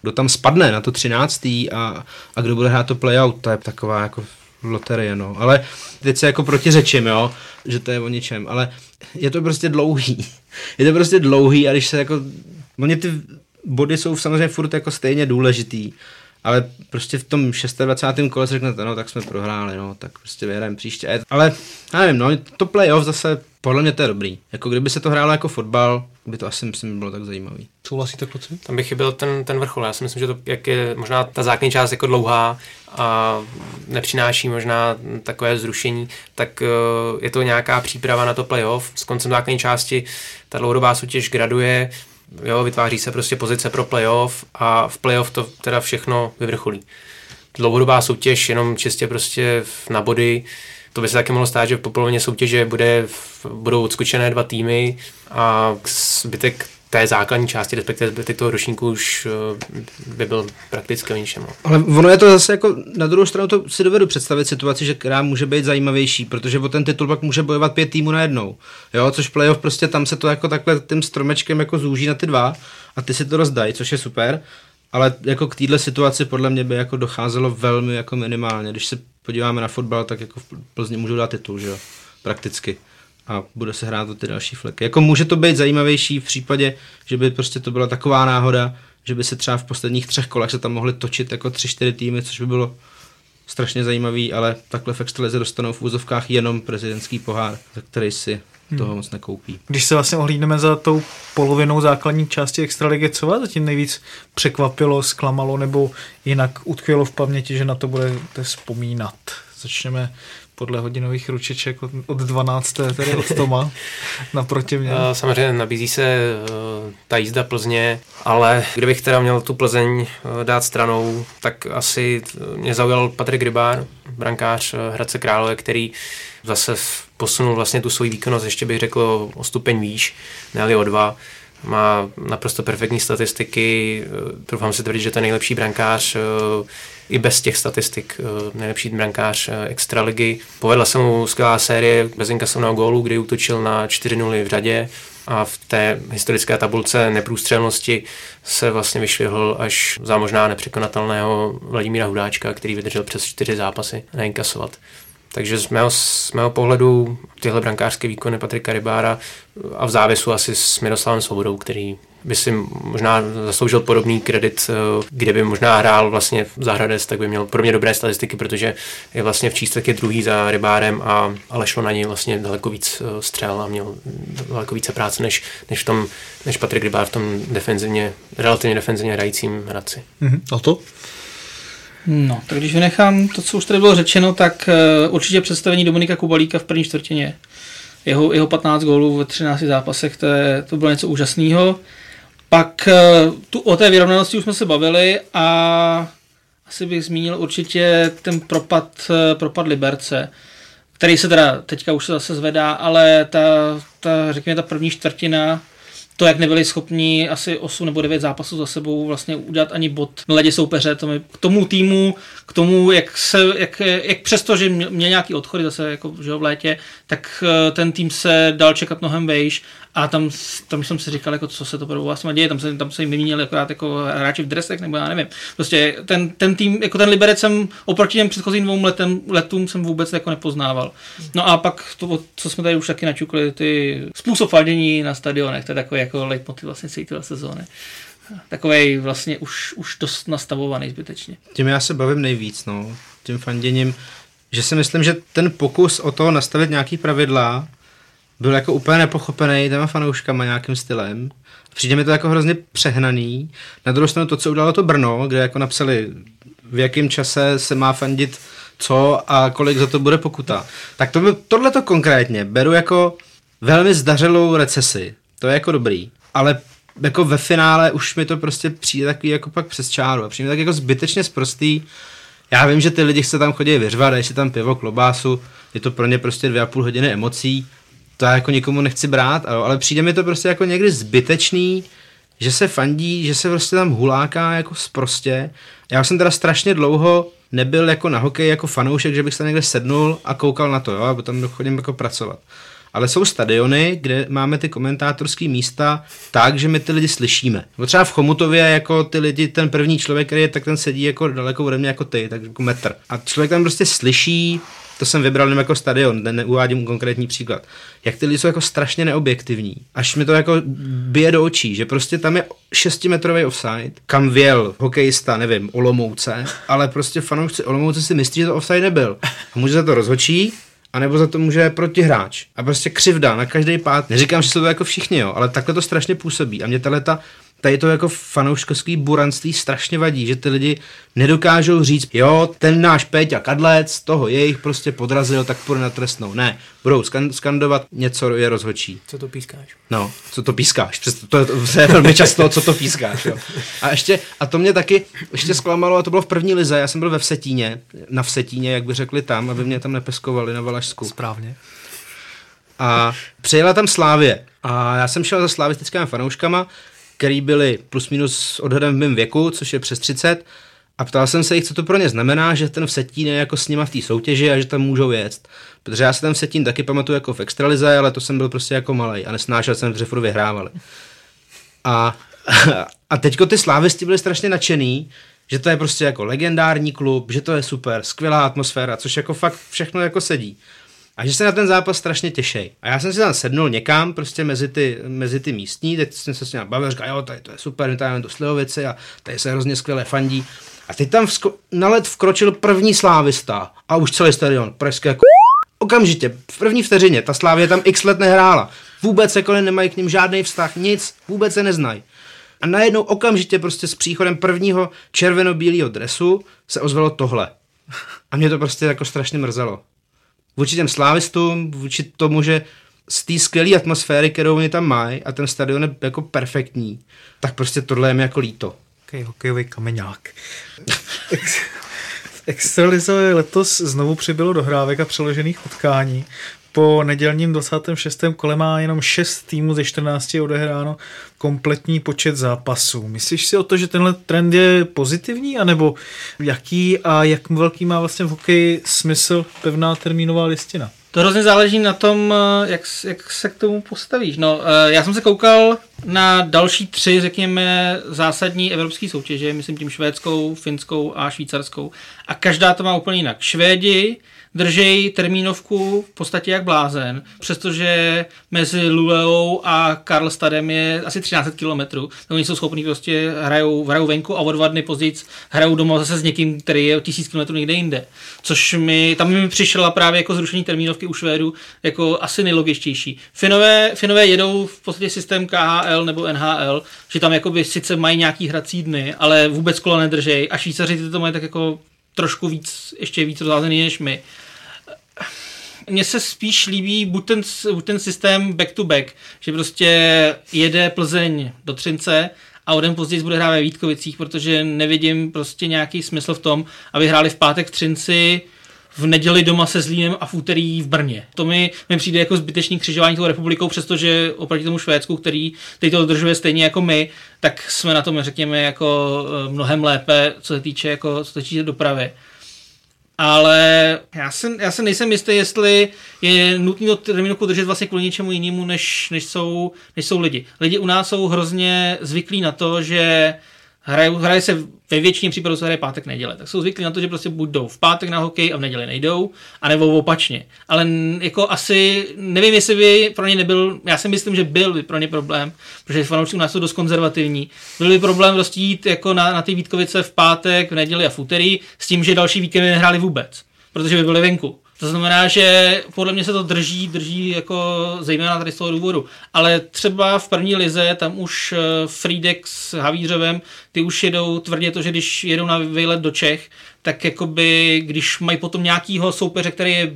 kdo tam spadne na to 13. a, a kdo bude hrát to playout, to je taková jako loterie, no. Ale teď se jako protiřečím, jo, že to je o ničem, ale je to prostě dlouhý. [laughs] Je to prostě dlouhý a když se jako, oni ty body jsou samozřejmě furt jako stejně důležitý, ale prostě v tom 26. kole si řeknete, no tak jsme prohráli, no tak prostě vyhrajeme příště. Ale já nevím, no to playoff zase podle mě to je dobrý. Jako kdyby se to hrálo jako fotbal, by to asi myslím bylo tak zajímavý. Souhlasíte, kluci? Tam by chyběl ten, ten vrchol. Já si myslím, že to, jak je možná ta základní část jako dlouhá a nepřináší možná takové zrušení, tak uh, je to nějaká příprava na to playoff. S koncem základní části ta dlouhodobá soutěž graduje, jo, vytváří se prostě pozice pro playoff a v playoff to teda všechno vyvrcholí. Dlouhodobá soutěž jenom čistě prostě na body, to by se taky mohlo stát, že po polovině soutěže bude, budou odskočené dva týmy a zbytek té základní části, respektive zbytek toho ročníku už eh, by byl prakticky o ničem. no. Ale ono je to zase jako, na druhou stranu to si dovedu představit situaci, že která může být zajímavější, protože o ten titul pak může bojovat pět týmů najednou. Jo, což playoff prostě tam se to jako takhle tím stromečkem jako zúží na ty dva a ty si to rozdají, což je super. Ale jako k téhle situaci podle mě by jako docházelo velmi jako minimálně. Když se podíváme na fotbal, tak jako v Plzni můžou dát titul, že jo? Prakticky. A bude se hrát o ty další fleky. Jako může to být zajímavější v případě, že by prostě to byla taková náhoda, že by se třeba v posledních třech kolech se tam mohly točit jako tři, čtyři týmy, což by bylo strašně zajímavý, ale takhle v extralize dostanou v úzovkách jenom prezidentský pohár, za který si toho moc nekoupí. Když se vlastně ohlídneme za tou polovinou základní části extraligy, co vás zatím nejvíc překvapilo, zklamalo nebo jinak utkvělo v paměti, že na to budete vzpomínat? Začneme podle hodinových ručiček od, od 12. tedy od Toma [laughs] naproti mě. Samozřejmě nabízí se eh, ta jízda Plzně, ale kdybych teda měl tu Plzeň eh, dát stranou, tak asi mě zaujal Patrik Rybár, brankář eh, Hradce Králové, který zase posunul vlastně tu svoji výkonnost, ještě bych řekl o stupeň výš, ne o dva. Má naprosto perfektní statistiky, doufám si tvrdit, že to je nejlepší brankář i bez těch statistik nejlepší brankář extraligy. Povedla se mu skvělá série bez inkasovaného gólu, kdy útočil na 4-0 v řadě a v té historické tabulce neprůstřelnosti se vlastně vyšvihl až za možná nepřekonatelného Vladimíra Hudáčka, který vydržel přes čtyři zápasy neinkasovat. Takže z mého, z mého pohledu tyhle brankářské výkony Patrika Rybára a v závěsu asi s Miroslavem Svobodou, který by si možná zasloužil podobný kredit, kde by možná hrál vlastně za Hradec, tak by měl pro mě dobré statistiky, protože je vlastně v číslech je druhý za Rybárem a, ale šlo na něj vlastně daleko víc střel a měl daleko více práce než, než, v tom, než Patrik Rybár v tom defenzivně, relativně defenzivně hrajícím Hradci. Mm-hmm. A to? No, tak když vynechám to, co už tady bylo řečeno, tak uh, určitě představení Dominika Kubalíka v první čtvrtině. Jeho, jeho 15 gólů v 13 zápasech, to, je, to bylo něco úžasného. Pak uh, tu, o té vyrovnanosti už jsme se bavili a asi bych zmínil určitě ten propad, uh, propad Liberce, který se teda teďka už se zase zvedá, ale ta, ta řekněme, ta první čtvrtina to, jak nebyli schopni asi 8 nebo 9 zápasů za sebou vlastně udělat ani bod na ledě soupeře, to mi, k tomu týmu, k tomu, jak se, jak, jak přesto, že měl nějaký odchody zase jako, že v létě, tak eh, ten tým se dal čekat mnohem vejš a tam, tam jsem si říkal, jako, co se to pro vlastně děje, tam se, tam se jim vyměnili akorát jako hráči v dresech, nebo já nevím. Prostě ten, ten tým, jako ten Liberec jsem oproti těm předchozím dvou letem, letům jsem vůbec jako nepoznával. No a pak to, co jsme tady už taky načukli, ty způsob faldění na stadionech, to je takový jako leitmotiv vlastně celé sezóny takový vlastně už, už dost nastavovaný zbytečně. Tím já se bavím nejvíc, no, tím fanděním, že si myslím, že ten pokus o to nastavit nějaký pravidla byl jako úplně nepochopený těma fanouškama nějakým stylem. Přijde mi to jako hrozně přehnaný. Na druhou stranu to, co udělalo to Brno, kde jako napsali, v jakém čase se má fandit co a kolik za to bude pokuta. Tak to, tohle to konkrétně beru jako velmi zdařilou recesi. To je jako dobrý. Ale jako ve finále už mi to prostě přijde takový jako pak přes čáru a přijde tak jako zbytečně zprostý. Já vím, že ty lidi se tam chodí vyřvat, dají si tam pivo, klobásu, je to pro ně prostě dvě a půl hodiny emocí, to já jako nikomu nechci brát, ale přijde mi to prostě jako někdy zbytečný, že se fandí, že se prostě tam huláká jako sprostě. Já jsem teda strašně dlouho nebyl jako na hokej jako fanoušek, že bych se někde sednul a koukal na to, jo, a tam chodím jako pracovat. Ale jsou stadiony, kde máme ty komentátorské místa tak, že my ty lidi slyšíme. Nebo třeba v Chomutově jako ty lidi, ten první člověk, který je, tak ten sedí jako daleko ode mě jako ty, tak jako metr. A člověk tam prostě slyší to jsem vybral jenom jako stadion, ne, neuvádím konkrétní příklad. Jak ty lidi jsou jako strašně neobjektivní. Až mi to jako bije do očí, že prostě tam je šestimetrový offside, kam věl hokejista, nevím, Olomouce, ale prostě fanoušci Olomouce si myslí, že to offside nebyl. A může za to rozhočí, anebo za to může protihráč. A prostě křivda na každý pád. Neříkám, že jsou to jako všichni, jo, ale takhle to strašně působí. A mě tahle ta tady to jako fanouškovský buranství strašně vadí, že ty lidi nedokážou říct, jo, ten náš Péťa Kadlec, toho jejich prostě podrazil, tak půjde na trestnou. Ne, budou skandovat, něco je rozhočí. Co to pískáš? No, co to pískáš, Přesto to, to je velmi často, co to pískáš. Jo. A ještě, a to mě taky ještě zklamalo, a to bylo v první lize, já jsem byl ve Vsetíně, na Vsetíně, jak by řekli tam, aby mě tam nepeskovali na Valašsku. Správně. A přijela tam Slávě. A já jsem šel za slavistickými fanouškama který byli plus minus odhadem v mém věku, což je přes 30, a ptal jsem se jich, co to pro ně znamená, že ten Vsetín je jako s nima v té soutěži a že tam můžou jet. Protože já se ten Vsetín taky pamatuju jako v extralize, ale to jsem byl prostě jako malý a nesnášel jsem, že furt vyhrávali. A, a teďko ty slávisti byli strašně nadšený, že to je prostě jako legendární klub, že to je super, skvělá atmosféra, což jako fakt všechno jako sedí. A že se na ten zápas strašně těšej. A já jsem si tam sednul někam, prostě mezi ty, mezi ty místní, teď jsem se s ním bavil, říkal, jo, tady to je super, my tady do Slivovice a tady se hrozně skvěle fandí. A teď tam na let vkročil první slávista a už celý stadion, pražské jako okamžitě, v první vteřině, ta Slávě tam x let nehrála. Vůbec jako nemají k ním žádný vztah, nic, vůbec se neznají. A najednou okamžitě prostě s příchodem prvního červeno-bílého dresu se ozvalo tohle. A mě to prostě jako strašně mrzelo vůči těm slávistům, vůči tomu, že z té skvělé atmosféry, kterou oni tam mají a ten stadion je jako perfektní, tak prostě tohle je mi jako líto. Okay, hokejový kameňák. Extralize letos znovu přibylo dohrávek a přeložených utkání. Po nedělním 26. kole má jenom 6 týmů ze 14 odehráno kompletní počet zápasů. Myslíš si o to, že tenhle trend je pozitivní, anebo jaký a jak velký má vlastně v hokeji smysl pevná termínová listina? To hrozně záleží na tom, jak, jak se k tomu postavíš. No, eh, já jsem se koukal na další tři, řekněme, zásadní evropské soutěže, myslím tím švédskou, finskou a švýcarskou. A každá to má úplně jinak. Švédi držej termínovku v podstatě jak blázen, přestože mezi Luleou a Karlstadem je asi 13 kilometrů. Oni jsou schopní prostě hrajou, hrajou venku a o dva dny později hrajou doma zase s někým, který je o tisíc kilometrů někde jinde. Což mi, tam mi přišla právě jako zrušení termínovky u Švédu jako asi nejlogičtější. Finové, Finové jedou v podstatě systém KHL nebo NHL, že tam jakoby sice mají nějaký hrací dny, ale vůbec kola nedržej a Švýcaři to mají tak jako trošku víc, ještě víc rozházený než my. Mně se spíš líbí buď ten, buď ten systém back to back, že prostě jede Plzeň do Třince a o den později bude hrát ve Vítkovicích, protože nevidím prostě nějaký smysl v tom, aby hráli v pátek v Třinci, v neděli doma se Zlínem a v úterý v Brně. To mi, mi přijde jako zbytečný křižování tou republikou, přestože oproti tomu Švédsku, který teď to dodržuje stejně jako my, tak jsme na tom, řekněme, jako eh, mnohem lépe, co se týče, jako, co se týče dopravy. Ale já se, já se nejsem jistý, jestli je nutné to termínovku držet vlastně kvůli něčemu jinému, než, než, jsou, než jsou lidi. Lidi u nás jsou hrozně zvyklí na to, že hraje, hraje se ve většině případů se hraje pátek, neděle. Tak jsou zvyklí na to, že prostě buď jdou v pátek na hokej a v neděli nejdou, anebo opačně. Ale jako asi, nevím, jestli by pro ně nebyl, já si myslím, že byl by pro ně problém, protože fanoušci u nás jsou dost konzervativní. Byl by problém prostě jít jako na, na ty Vítkovice v pátek, v neděli a v úterý s tím, že další víkendy nehráli vůbec, protože by byli venku. To znamená, že podle mě se to drží, drží jako zejména tady z toho důvodu. Ale třeba v první lize, tam už eh, Friedek s Havířovem, ty už jedou tvrdě to, že když jedou na výlet do Čech, tak jakoby, když mají potom nějakýho soupeře, který je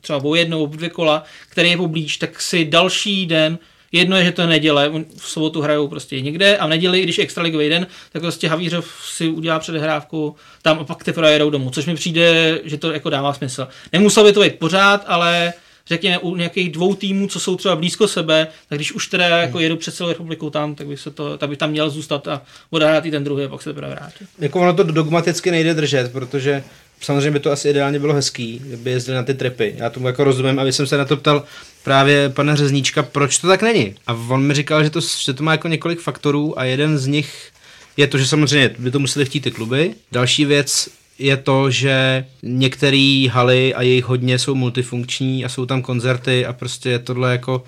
třeba o jednou, dvě kola, který je poblíž, tak si další den Jedno je, že to je neděle, v sobotu hrajou prostě někde a v neděli, když je extraligový den, tak prostě Havířov si udělá předhrávku tam a pak teprve jedou domů, což mi přijde, že to jako dává smysl. Nemusel by to být pořád, ale řekněme u nějakých dvou týmů, co jsou třeba blízko sebe, tak když už teda jako jedu přes celou republiku tam, tak by, se to, tak by tam měl zůstat a odehrát i ten druhý a pak se teprve vrátit. Jako ono to dogmaticky nejde držet, protože samozřejmě by to asi ideálně bylo hezký, kdyby jezdili na ty trepy. Já tomu jako rozumím, aby jsem se na to ptal právě pana Řezníčka, proč to tak není. A on mi říkal, že to, že to má jako několik faktorů a jeden z nich je to, že samozřejmě by to museli chtít ty kluby. Další věc je to, že některé haly a jejich hodně jsou multifunkční a jsou tam koncerty a prostě je tohle jako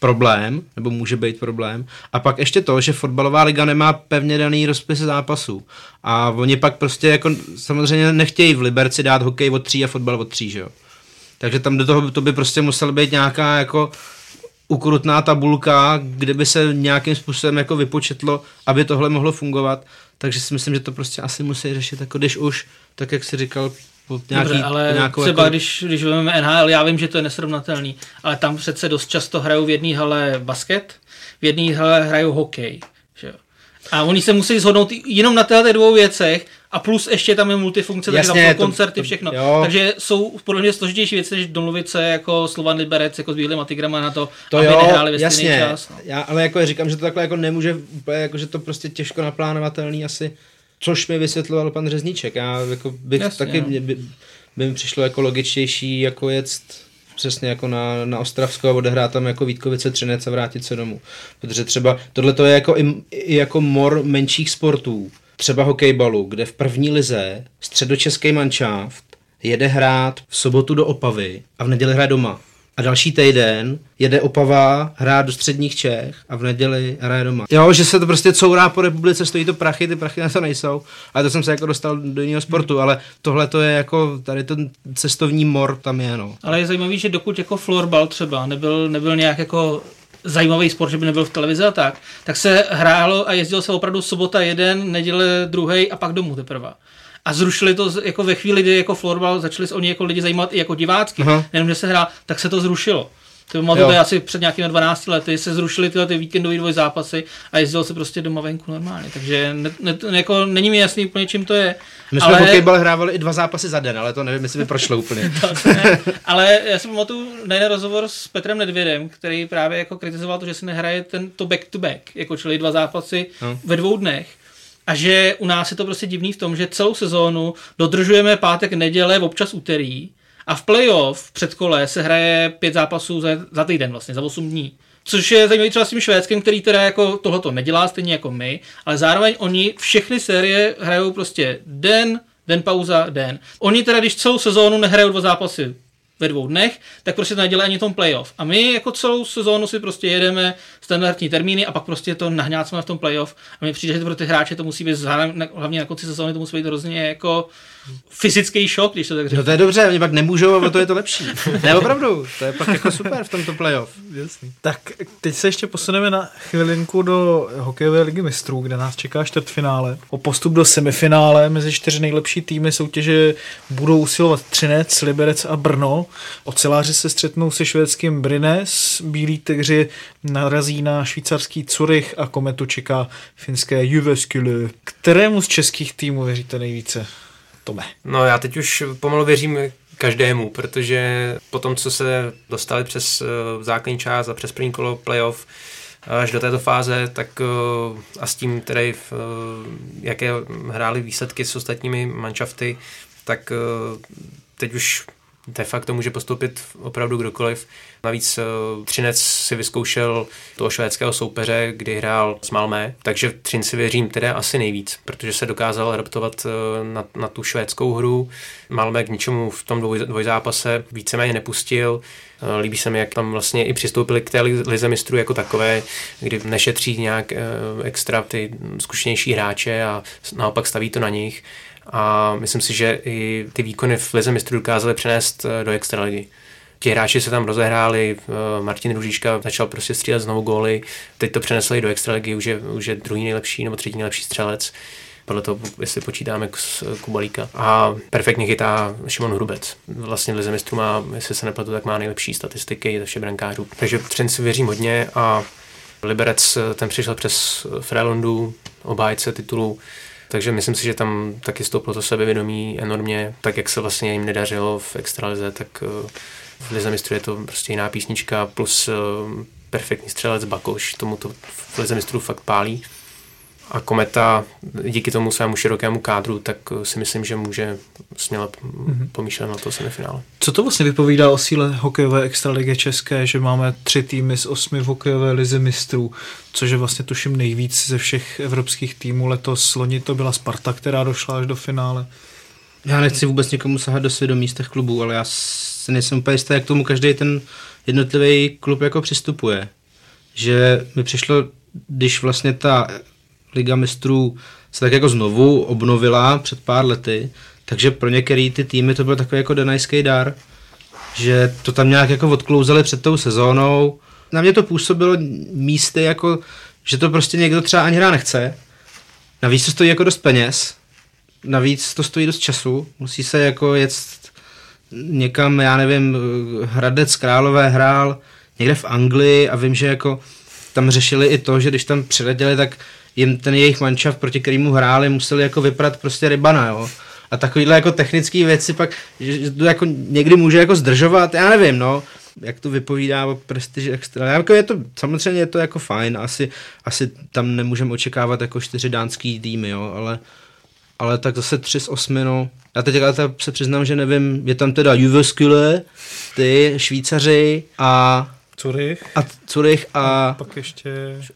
problém, nebo může být problém. A pak ještě to, že fotbalová liga nemá pevně daný rozpis zápasů. A oni pak prostě jako samozřejmě nechtějí v Liberci dát hokej od tří a fotbal od tří, že jo. Takže tam do toho to by prostě musel být nějaká jako ukrutná tabulka, kde by se nějakým způsobem jako vypočetlo, aby tohle mohlo fungovat. Takže si myslím, že to prostě asi musí řešit, jako když už, tak jak si říkal, Nějaký, Dobře, ale nějakou třeba jako... když, když vezmeme NHL, já vím, že to je nesrovnatelný, ale tam přece dost často hrajou v jedné hale basket, v jedné hale hrajou hokej. Že A oni se musí shodnout jenom na těchto dvou věcech a plus ještě tam je multifunkce, takže tam jsou koncerty, všechno. Jo. Takže jsou podle mě složitější věci, než domluvit se jako Slovan Liberec, jako s Bílým Matigrama na to, to aby jo, nehráli ve jasně. čas. No. Já, ale jako říkám, že to takhle jako nemůže úplně, jako, že to prostě těžko naplánovatelný asi což mi vysvětloval pan Řezníček. Já jako bych Jasně, taky, mě by, by mi přišlo jako logičtější jako jet přesně jako na, na Ostravsko a odehrát tam jako Vítkovice Třinec a vrátit se domů. Protože třeba tohle to je jako i, i jako mor menších sportů. Třeba hokejbalu, kde v první lize středočeský manšaft jede hrát v sobotu do Opavy a v neděli hraje doma a další týden jede Opava hrát do středních Čech a v neděli hraje doma. Jo, že se to prostě courá po republice, stojí to prachy, ty prachy na to nejsou. Ale to jsem se jako dostal do jiného sportu, ale tohle to je jako, tady ten cestovní mor tam je, no. Ale je zajímavý, že dokud jako florbal třeba nebyl, nebyl nějak jako zajímavý sport, že by nebyl v televizi a tak, tak se hrálo a jezdilo se opravdu sobota jeden, neděle druhý a pak domů teprve a zrušili to jako ve chvíli, kdy jako florbal začali se oni jako lidi zajímat i jako divácky, uh-huh. nejenom, že se hrá, tak se to zrušilo. To bylo to asi před nějakými 12 lety, se zrušily tyhle ty víkendové dvoj zápasy a jezdilo se prostě doma venku normálně. Takže ne, ne, jako není mi jasný úplně, čím to je. My jsme ale... hokejbal hrávali i dva zápasy za den, ale to nevím, jestli by prošlo úplně. [laughs] ne, ale já jsem pamatuju na rozhovor s Petrem Nedvědem, který právě jako kritizoval to, že si nehraje ten to back to back, jako čili dva zápasy no. ve dvou dnech a že u nás je to prostě divný v tom, že celou sezónu dodržujeme pátek, neděle, občas úterý a v playoff v předkole se hraje pět zápasů za, za týden vlastně, za 8 dní. Což je zajímavé třeba s tím švédským, který teda jako tohoto nedělá stejně jako my, ale zároveň oni všechny série hrajou prostě den, den pauza, den. Oni teda, když celou sezónu nehrajou dva zápasy ve dvou dnech, tak prostě to nedělají ani tom playoff. A my jako celou sezónu si prostě jedeme standardní termíny a pak prostě to nahňácíme v tom playoff. A mi přijde, že to pro ty hráče to musí být, hlavně na konci sezóny to musí být hrozně jako fyzický šok, když to tak řeknu. No to je dobře, oni pak nemůžou a to je to lepší. ne, opravdu, to je pak jako super v tomto playoff. Jasný. Tak teď se ještě posuneme na chvilinku do hokejové ligy mistrů, kde nás čeká čtvrtfinále. O postup do semifinále mezi čtyři nejlepší týmy soutěže budou usilovat Třinec, Liberec a Brno. Oceláři se střetnou se švédským Brines, Bílí tygři narazí na švýcarský Zurich a Kometu čeká finské Jyväskylä. Kterému z českých týmů věříte nejvíce? Tome. No já teď už pomalu věřím každému, protože po tom, co se dostali přes základní část a přes první kolo playoff, až do této fáze, tak a s tím tedy, jaké hrály výsledky s ostatními manšafty, tak teď už de facto může postoupit opravdu kdokoliv. Navíc uh, Třinec si vyzkoušel toho švédského soupeře, kdy hrál s Malmé, takže Třin si věřím teda asi nejvíc, protože se dokázal adaptovat uh, na, na tu švédskou hru. Malmé k ničemu v tom dvoj, dvojzápase víceméně nepustil. Uh, líbí se mi, jak tam vlastně i přistoupili k té lize mistrů jako takové, kdy nešetří nějak extra ty zkušenější hráče a naopak staví to na nich a myslím si, že i ty výkony v Lize mistrů dokázali přenést eh, do extraligy. Ti hráči se tam rozehráli, eh, Martin Ružička začal prostě střílet znovu góly, teď to přenesli do extraligy, už je, už je druhý nejlepší nebo třetí nejlepší střelec podle toho, jestli počítáme Kubalíka. A perfektně chytá Šimon Hrubec. Vlastně Lize mistrů má, jestli se nepletu, tak má nejlepší statistiky ze všech brankářů. Takže Třin si věřím hodně a Liberec eh, ten přišel přes Frelundu, obhájce titulu, takže myslím si, že tam taky stouplo to sebevědomí enormně, tak jak se vlastně jim nedařilo v extralize, tak eh, v Lize mistrů je to prostě jiná písnička plus eh, perfektní střelec Bakoš, tomu to v Lize mistrů fakt pálí. A Kometa díky tomu svému širokému kádru, tak si myslím, že může směle mm-hmm. pomýšlet na to semifinále. Co to vlastně vypovídá o síle hokejové extraligy české, že máme tři týmy z osmi v hokejové lize mistrů, což je vlastně tuším nejvíc ze všech evropských týmů. Letos loni to byla Sparta, která došla až do finále. Já nechci vůbec někomu sahat do svědomí z těch klubů, ale já si nejsem úplně jistý, jak tomu každý ten jednotlivý klub jako přistupuje. Že mi přišlo, když vlastně ta Liga mistrů se tak jako znovu obnovila před pár lety, takže pro některé ty týmy to byl takový jako denajský dar, že to tam nějak jako odklouzali před tou sezónou. Na mě to působilo místy jako, že to prostě někdo třeba ani hrát nechce. Navíc to stojí jako dost peněz, navíc to stojí dost času, musí se jako jet někam, já nevím, Hradec Králové hrál někde v Anglii a vím, že jako tam řešili i to, že když tam přiletěli, tak jim ten jejich manšaft, proti kterému hráli, museli jako vyprat prostě rybana, jo. A takovýhle jako technické věci pak, že to jako někdy může jako zdržovat, já nevím, no jak to vypovídá o prestiži extra. Jako je to, samozřejmě je to jako fajn, asi, asi tam nemůžeme očekávat jako čtyři dánský týmy, jo, ale, ale tak zase tři z osmi, no. Já teď se přiznám, že nevím, je tam teda Juveskule, ty Švýcaři a Curych. A Curych a... a pak ještě...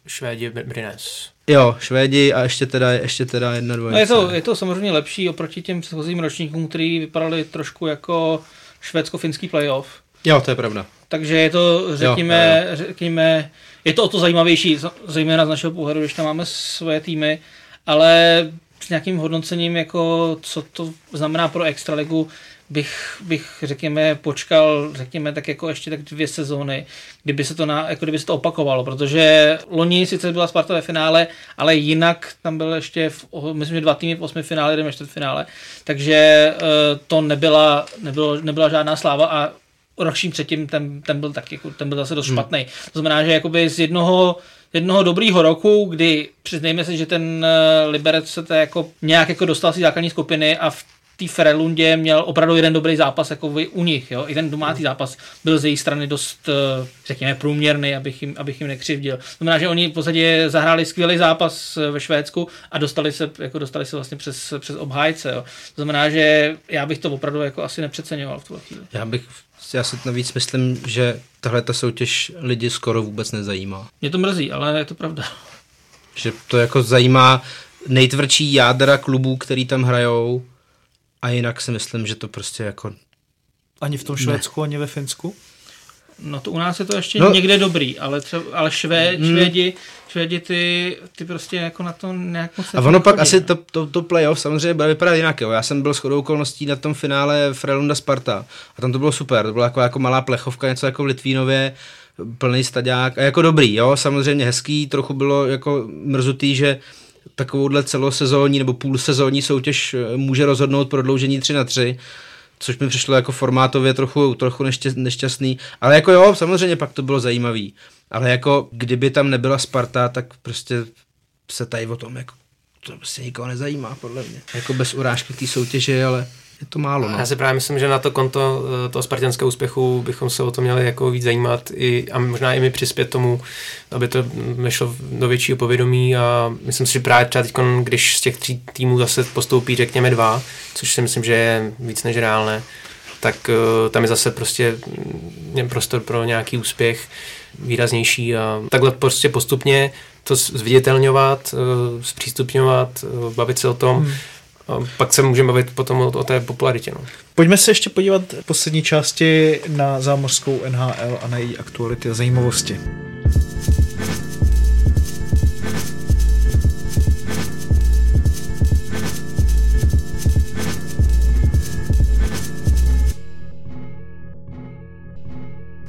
Švédi Brines. Jo, Švédi a ještě teda, ještě teda jedna dvojice. No je, to, je to samozřejmě lepší oproti těm předchozím ročníkům, který vypadali trošku jako švédsko-finský playoff. Jo, to je pravda. Takže je to, řekněme, jo, jo. řekněme, je to o to zajímavější, zejména z našeho pohledu, když tam máme svoje týmy, ale s nějakým hodnocením, jako co to znamená pro Extraligu, bych, bych, řekněme, počkal, řekněme, tak jako ještě tak dvě sezóny, kdyby se to, na, jako kdyby se to opakovalo, protože loni sice byla Sparta ve finále, ale jinak tam byl ještě, v, myslím, že dva týmy v osmi finále, jeden ve finále, takže uh, to nebyla, nebylo, nebyla žádná sláva a ročním předtím ten, ten byl tak, jako, ten byl zase dost hmm. špatný. To znamená, že jakoby z jednoho jednoho dobrýho roku, kdy přiznejme si, že ten eh, Liberec se to jako nějak jako dostal si základní skupiny a v té Frelundě měl opravdu jeden dobrý zápas jako u nich. Jo? I ten domácí zápas byl z její strany dost, eh, řekněme, průměrný, abych jim, abych jim nekřivdil. To znamená, že oni v podstatě zahráli skvělý zápas eh, ve Švédsku a dostali se, jako dostali se vlastně přes, přes obhájce. Jo? To znamená, že já bych to opravdu jako asi nepřeceňoval v tuhle chvíli. Já bych já si navíc myslím, že tahle ta soutěž lidi skoro vůbec nezajímá. Mě to mrzí, ale je to pravda. Že to jako zajímá nejtvrdší jádra klubů, který tam hrajou, a jinak si myslím, že to prostě jako... Ani v tom Švédsku, ne. ani ve Finsku? No to u nás je to ještě no, někde dobrý, ale, třeba, ale švé, mm, švédi, švédi ty, ty prostě jako na to nějak moc A ono pak asi to, to, to playoff samozřejmě bude vypadat jinak. Jo. Já jsem byl shodou okolností na tom finále Frelunda Sparta a tam to bylo super. To byla jako, jako malá plechovka, něco jako v Litvínově, plný staďák a jako dobrý, jo, samozřejmě hezký, trochu bylo jako mrzutý, že takovouhle celosezónní nebo půlsezónní soutěž eh, může rozhodnout prodloužení 3 na 3, což mi přišlo jako formátově trochu, trochu nešťastný, ale jako jo, samozřejmě pak to bylo zajímavý, ale jako kdyby tam nebyla Sparta, tak prostě se tady o tom jako to prostě nikoho nezajímá, podle mě. Jako bez urážky té soutěže, ale je to málo. No. Já si právě myslím, že na to konto eh, toho spartianského úspěchu bychom se o to měli jako víc zajímat i, a možná i mi přispět tomu, aby to nešlo do většího povědomí a myslím si, že právě třeba teď, když z těch tří týmů zase postoupí, řekněme dva, což si myslím, že je víc než reálné, tak uh, tam je zase prostě mm, prostor pro nějaký úspěch výraznější a takhle prostě postupně to zviditelňovat, uh, zpřístupňovat, bavit se o tom, hmm a pak se můžeme bavit potom o, o té popularitě. No. Pojďme se ještě podívat v poslední části na zámořskou NHL a na její aktuality a zajímavosti.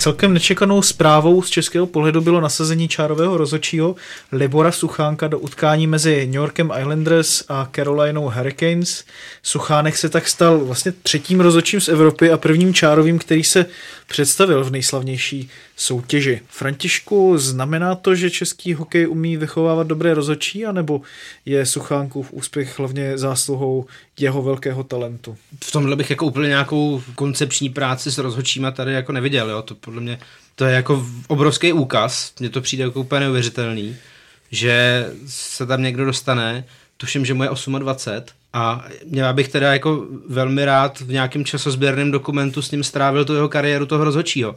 Celkem nečekanou zprávou z českého pohledu bylo nasazení čárového rozočího Libora Suchánka do utkání mezi New Yorkem Islanders a Carolinou Hurricanes. Suchánek se tak stal vlastně třetím rozočím z Evropy a prvním čárovým, který se představil v nejslavnější soutěži. Františku, znamená to, že český hokej umí vychovávat dobré rozočí, anebo je Suchánkův úspěch hlavně zásluhou jeho velkého talentu? V tomhle bych jako úplně nějakou koncepční práci s rozhodčíma tady jako neviděl, jo? to podle mě to je jako obrovský úkaz, mně to přijde jako úplně neuvěřitelný, že se tam někdo dostane, tuším, že mu je 28 a já bych teda jako velmi rád v nějakém časozběrném dokumentu s ním strávil tu jeho kariéru toho rozhodčího,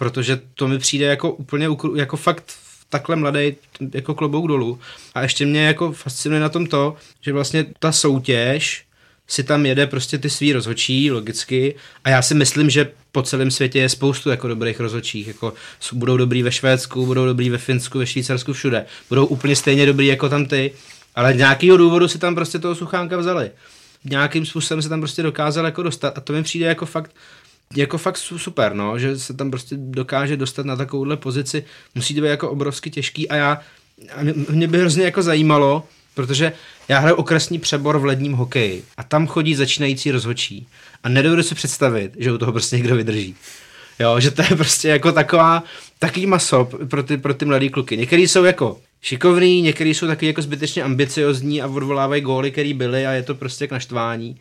protože to mi přijde jako úplně jako fakt takhle mladý jako klobouk dolů. A ještě mě jako fascinuje na tom to, že vlastně ta soutěž si tam jede prostě ty svý rozhodčí, logicky. A já si myslím, že po celém světě je spoustu jako dobrých rozhodčích. Jako budou dobrý ve Švédsku, budou dobrý ve Finsku, ve Švýcarsku, všude. Budou úplně stejně dobrý jako tam ty. Ale z nějakého důvodu si tam prostě toho suchánka vzali. Nějakým způsobem se tam prostě dokázal jako dostat a to mi přijde jako fakt jako fakt super, no, že se tam prostě dokáže dostat na takovouhle pozici, musí to být jako obrovsky těžký a já, a mě, by hrozně jako zajímalo, protože já hraju okresní přebor v ledním hokeji a tam chodí začínající rozhodčí a nedovedu si představit, že u toho prostě někdo vydrží. Jo, že to je prostě jako taková, taký maso pro ty, pro ty mladý kluky. Některý jsou jako šikovný, některý jsou taky jako zbytečně ambiciozní a odvolávají góly, který byly a je to prostě k naštvání.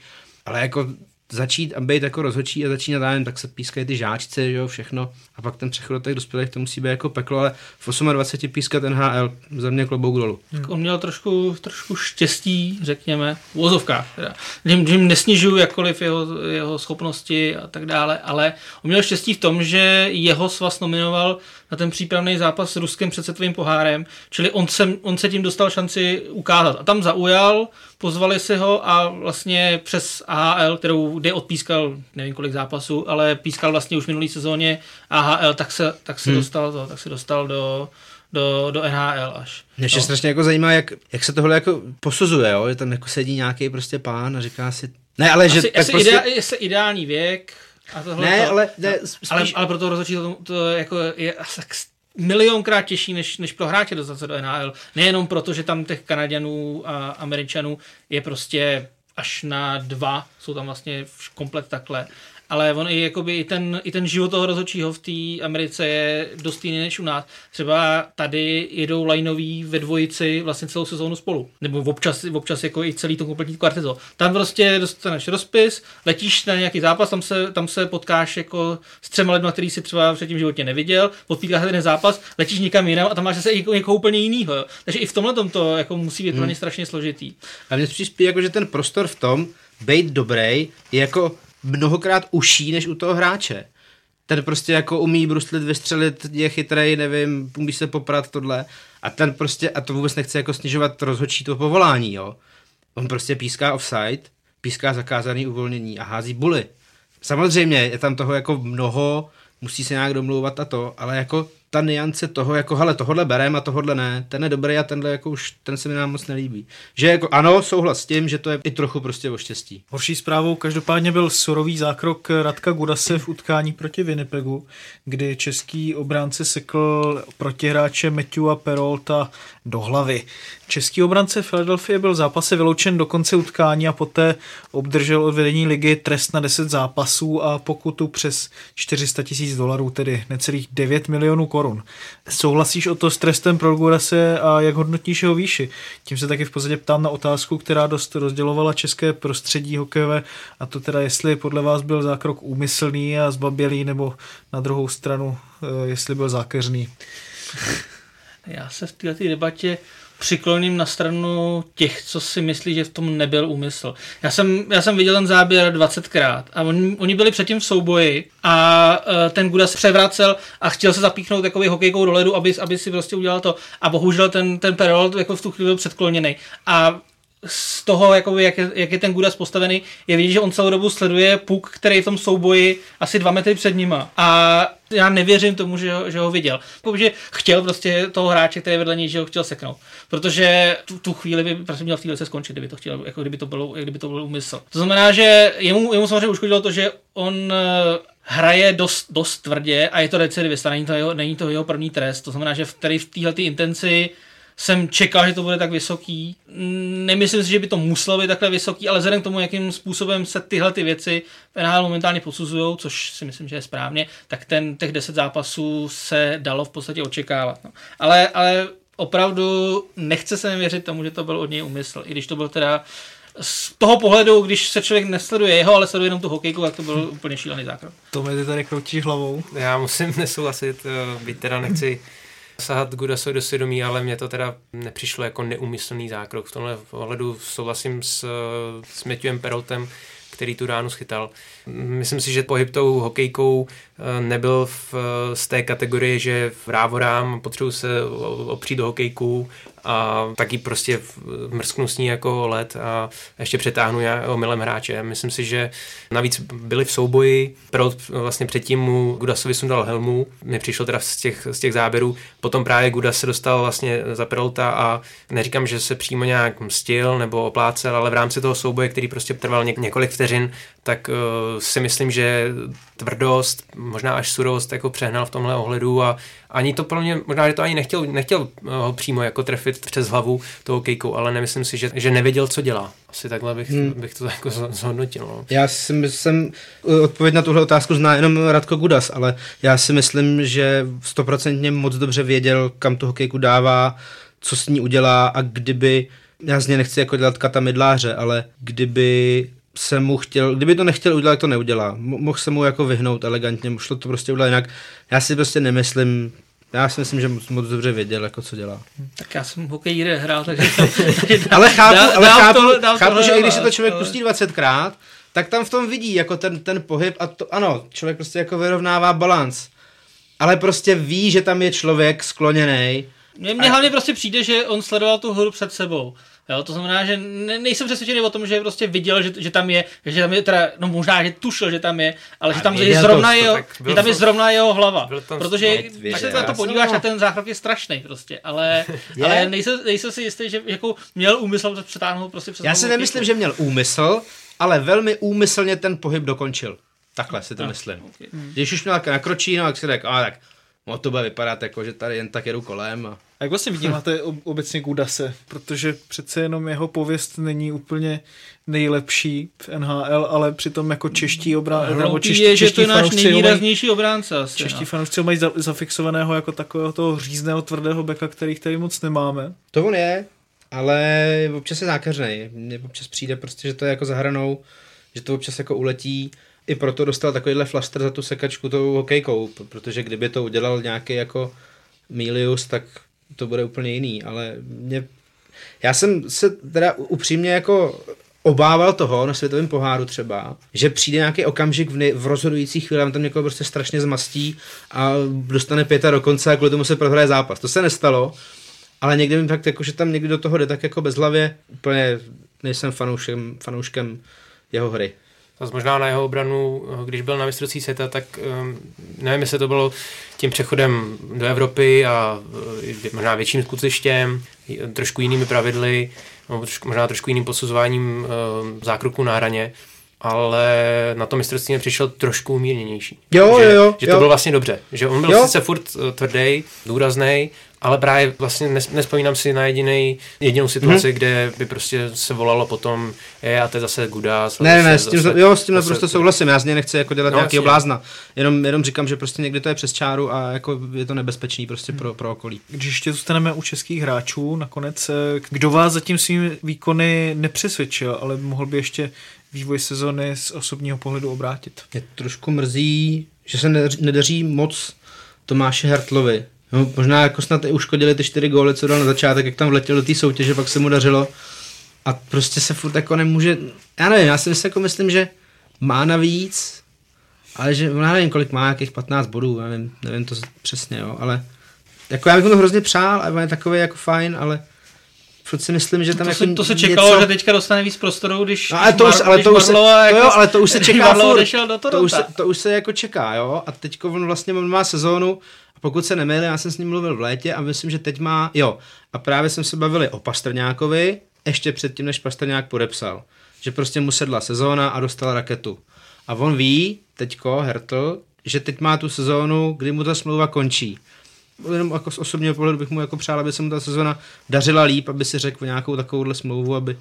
Ale jako začít a být jako rozhodčí a začínat, nevím, tak se pískají ty žáčce, že jo, všechno. A pak ten přechod do těch dospělých, to musí být jako peklo, ale v 28 pískat NHL za mě klobouk dolů. Tak on měl trošku, trošku štěstí, řekněme, v úvozovkách. Jim, jim nesnižuju jakkoliv jeho, jeho schopnosti a tak dále, ale on měl štěstí v tom, že jeho svaz nominoval na ten přípravný zápas s Ruskem před světovým pohárem, čili on se, on se tím dostal šanci ukázat. A tam zaujal, pozvali si ho a vlastně přes AHL, kterou kde odpískal nevím kolik zápasů, ale pískal vlastně už v minulý sezóně AHL, tak se, tak se hmm. dostal to, tak se dostal do, do, do NHL až. Mě no. strašně jako zajímá, jak, jak se tohle jako posuzuje, jo? že tam jako sedí nějaký prostě pán a říká si, ne, ale že... Asi, tak asi prostě... idea, ideální věk, a tohle ne, to, ale, ne, spíš... ale, ale pro toho rozhodčí to, to jako je asi milionkrát těžší, než, než pro hráče dostat se do NHL. Nejenom proto, že tam těch Kanaděnů a Američanů je prostě až na dva, jsou tam vlastně komplet takhle, ale on i, jakoby, i, ten, i ten život toho rozhodčího v té Americe je dost jiný než u nás. Třeba tady jedou lajnoví ve dvojici vlastně celou sezónu spolu. Nebo občas, občas jako i celý to kompletní kvarteto. Tam prostě dostaneš rozpis, letíš na nějaký zápas, tam se, tam se potkáš jako s třema lidmi, který si třeba předtím v životě neviděl, podpíkáš ten zápas, letíš někam jinam a tam máš zase jako někoho úplně jiného. Takže i v tomhle tom to jako musí být hmm. strašně složitý. A mně přispí jako, že ten prostor v tom, být dobrý, je jako mnohokrát uší než u toho hráče. Ten prostě jako umí bruslit, vystřelit, je chytrý, nevím, umí se poprat tohle. A ten prostě, a to vůbec nechce jako snižovat rozhodčí to povolání, jo. On prostě píská offside, píská zakázaný uvolnění a hází buly. Samozřejmě je tam toho jako mnoho, musí se nějak domlouvat a to, ale jako ta niance toho, jako hele, tohle berem a tohle ne, ten je dobrý a tenhle jako už, ten se mi nám moc nelíbí. Že jako ano, souhlas s tím, že to je i trochu prostě o štěstí. Horší zprávou každopádně byl surový zákrok Radka Gudase v utkání proti Winnipegu, kdy český obránce sekl protihráče Matthewa Perolta do hlavy. Český obránce Philadelphia byl v zápase vyloučen do konce utkání a poté obdržel od vedení ligy trest na 10 zápasů a pokutu přes 400 tisíc dolarů, tedy necelých 9 milionů korun korun. Souhlasíš o to s trestem pro Gurase a jak hodnotíš jeho výši? Tím se taky v podstatě ptám na otázku, která dost rozdělovala české prostředí hokejové a to teda, jestli podle vás byl zákrok úmyslný a zbabělý, nebo na druhou stranu, eh, jestli byl zákeřný. Já se v této debatě přikloním na stranu těch, co si myslí, že v tom nebyl úmysl. Já jsem, já jsem viděl ten záběr 20krát a oni, oni byli předtím v souboji a uh, ten Gudas převracel a chtěl se zapíchnout takový hokejkou do ledu, aby, aby si prostě udělal to. A bohužel ten, ten Perol jako v tu chvíli byl předkloněný. A z toho, jakoby, jak, je, jak je ten Gudas postavený, je vidět, že on celou dobu sleduje puk, který je v tom souboji asi dva metry před nima. A já nevěřím tomu, že ho, že ho viděl. Protože chtěl prostě toho hráče, který je vedle něj, že ho chtěl seknout. Protože tu, tu chvíli by prostě měl v téhle se skončit, kdyby to chtěl, jako kdyby to bylo, jak kdyby to byl úmysl. To znamená, že jemu, jemu samozřejmě uškodilo to, že on eh, hraje dost, dost tvrdě a je to recidivista, není to jeho, není to jeho první trest. To znamená, že v, tady v téhle intenci jsem čekal, že to bude tak vysoký. Nemyslím si, že by to muselo být takhle vysoký, ale vzhledem k tomu, jakým způsobem se tyhle ty věci v NHL momentálně posuzují, což si myslím, že je správně, tak ten těch 10 zápasů se dalo v podstatě očekávat. No. Ale, ale opravdu nechce se mi věřit tomu, že to byl od něj úmysl, i když to byl teda z toho pohledu, když se člověk nesleduje jeho, ale sleduje jenom tu hokejku, tak to byl úplně šílený zákrok. To mi ty tady kroutíš hlavou. Já musím [laughs] nesouhlasit, eh, byť teda nechci sahat Gudasovi do svědomí, ale mně to teda nepřišlo jako neumyslný zákrok. V tomhle ohledu souhlasím s, s Matthewem Peraltem, který tu ránu schytal. Myslím si, že pohyb tou hokejkou nebyl v, z té kategorie, že v rávorám potřebuji se opřít do hokejku a taky prostě mrsknu s ní jako led a ještě přetáhnu já milem hráče. Myslím si, že navíc byli v souboji, pro vlastně předtím mu Gudasovi sundal helmu, mi přišlo teda z těch, z těch záběrů, potom právě Gudas se dostal vlastně za Perolta a neříkám, že se přímo nějak mstil nebo oplácel, ale v rámci toho souboje, který prostě trval něk- několik vteřin, tak uh, si myslím, že tvrdost, možná až surovost jako přehnal v tomhle ohledu a ani to pro mě, možná, že to ani nechtěl, nechtěl eh, ho přímo jako trefit přes hlavu toho kejkou, ale nemyslím si, že, že nevěděl, co dělá. Asi takhle bych, hmm. bych to jako zhodnotil. No. Já si myslím, odpověď na tuhle otázku zná jenom Radko Gudas, ale já si myslím, že stoprocentně moc dobře věděl, kam tu hokejku dává, co s ní udělá a kdyby, já z něj nechci jako dělat kata mydláře, ale kdyby se mu chtěl, kdyby to nechtěl udělat, to neudělá. Mohl se mu jako vyhnout elegantně, šlo to prostě udělat jinak. Já si prostě nemyslím, já si myslím, že moc, moc dobře věděl, jako co dělá. Tak já jsem hokej hrál, takže... [laughs] [laughs] ale chápu, dá, ale chápu, to, chápu to že i když se to člověk ale... pustí 20krát, tak tam v tom vidí jako ten, ten pohyb a to, ano, člověk prostě jako vyrovnává balans. Ale prostě ví, že tam je člověk skloněný. Mně, mně hlavně prostě přijde, že on sledoval tu hru před sebou. Jo, to znamená, že ne, nejsem přesvědčený o tom, že prostě viděl, že, že tam je, že tam je teda, no možná, že tušil, že tam je, ale a že tam je zrovna, to, jeho, že tam je zrovna jeho hlava. Protože když se na to podíváš, na ten zákrok je strašný prostě, ale, [laughs] ale nejsem, nejsem si jistý, že jako měl úmysl přetáhnout prostě přes Já si nemyslím, že měl úmysl, ale velmi úmyslně ten pohyb dokončil. Takhle si to no, myslím. Okay. Když už měl nakročí, no, tak si řekl, a tak no, to bude vypadat jako, že tady jen tak jedu kolem. A... A jak vlastně vnímáte obecně Gudase? Protože přece jenom jeho pověst není úplně nejlepší v NHL, ale přitom jako čeští obránci, nebo čeští, je, že to je náš nejvýraznější obránce asi. Čeští no. fanoušci mají zafixovaného jako takového toho řízného tvrdého beka, který tady moc nemáme. To on je, ale občas je zákeřnej. Mně občas přijde prostě, že to je jako zahranou, že to občas jako uletí i proto dostal takovýhle flaster za tu sekačku tou hokejkou, protože kdyby to udělal nějaký jako Milius, tak to bude úplně jiný, ale mě, já jsem se teda upřímně jako obával toho na světovém poháru třeba, že přijde nějaký okamžik v, ne, v rozhodující chvíli, tam někoho prostě strašně zmastí a dostane pěta do konce a kvůli tomu se prohraje zápas. To se nestalo, ale někdy mi fakt jako, že tam někdy do toho jde tak jako bezhlavě, úplně nejsem fanouškem, fanouškem jeho hry. Zase možná na jeho obranu, když byl na mistrovství světa, tak um, nevím, jestli to bylo tím přechodem do Evropy a uh, možná větším skutečtěm, trošku jinými pravidly, možná trošku jiným posuzováním uh, zákroků na hraně, ale na to mistrovství mi přišel trošku umírněnější. Jo, že, jo, jo. Že to jo. bylo vlastně dobře. Že on byl jo. sice furt tvrdý, důrazný, ale právě vlastně nes, nespomínám si na jediný, jedinou situaci, hmm. kde by prostě se volalo potom, je a to je zase Gudas. Ne, ne, s tím, zase, jo, s tím naprosto souhlasím, já z něj nechci jako dělat no, nějaký blázna, jenom, jenom říkám, že prostě někdy to je přes čáru a jako je to nebezpečný prostě pro, pro okolí. Když ještě zůstaneme u českých hráčů, nakonec, eh, kdo vás zatím svými výkony nepřesvědčil, ale mohl by ještě vývoj sezony z osobního pohledu obrátit? Mě trošku mrzí, že se nedaří moc Tomáše Hertlovi. No, možná jako snad i uškodili ty čtyři góly, co dal na začátek, jak tam vletěl do té soutěže, pak se mu dařilo. A prostě se furt jako nemůže, já nevím, já si myslím, jako myslím, že má navíc, ale že, já nevím, kolik má, jakých 15 bodů, já nevím, nevím to přesně, jo, ale jako já bych mu to hrozně přál, a je takový jako fajn, ale furt si myslím, že tam to jako se, to se čekalo, něco... že teďka dostane víc prostoru, když, no, ale to už, ale to už se, jako, jo, ale to už se čeká furt, do to, už se, to už se jako čeká, jo, a teď on vlastně má sezónu, pokud se nemýlím, já jsem s ním mluvil v létě a myslím, že teď má, jo, a právě jsem se bavili o Pastrňákovi, ještě předtím, než Pastrňák podepsal, že prostě mu sedla sezóna a dostal raketu. A on ví, teďko, Hertl, že teď má tu sezónu, kdy mu ta smlouva končí jenom jako z osobního pohledu bych mu jako přál, aby se mu ta sezona dařila líp, aby si řekl nějakou takovouhle smlouvu, aby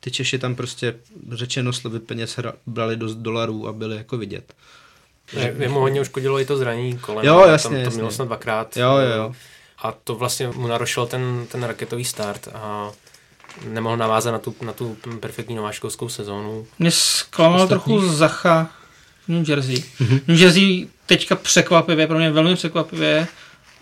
ty Češi tam prostě řečeno slovy peněz brali do dolarů a byli jako vidět. Je, mu hodně uškodilo i to zranění kolem. Jo, jasně, tam to jasně. mělo snad dvakrát. Jo, jo, jo. A to vlastně mu narušilo ten, ten raketový start a nemohl navázat na tu, na tu perfektní nováčkovskou sezónu. Mě zklamal trochu Zacha New Jersey. Mm-hmm. New Jersey teďka překvapivě, pro mě velmi překvapivě,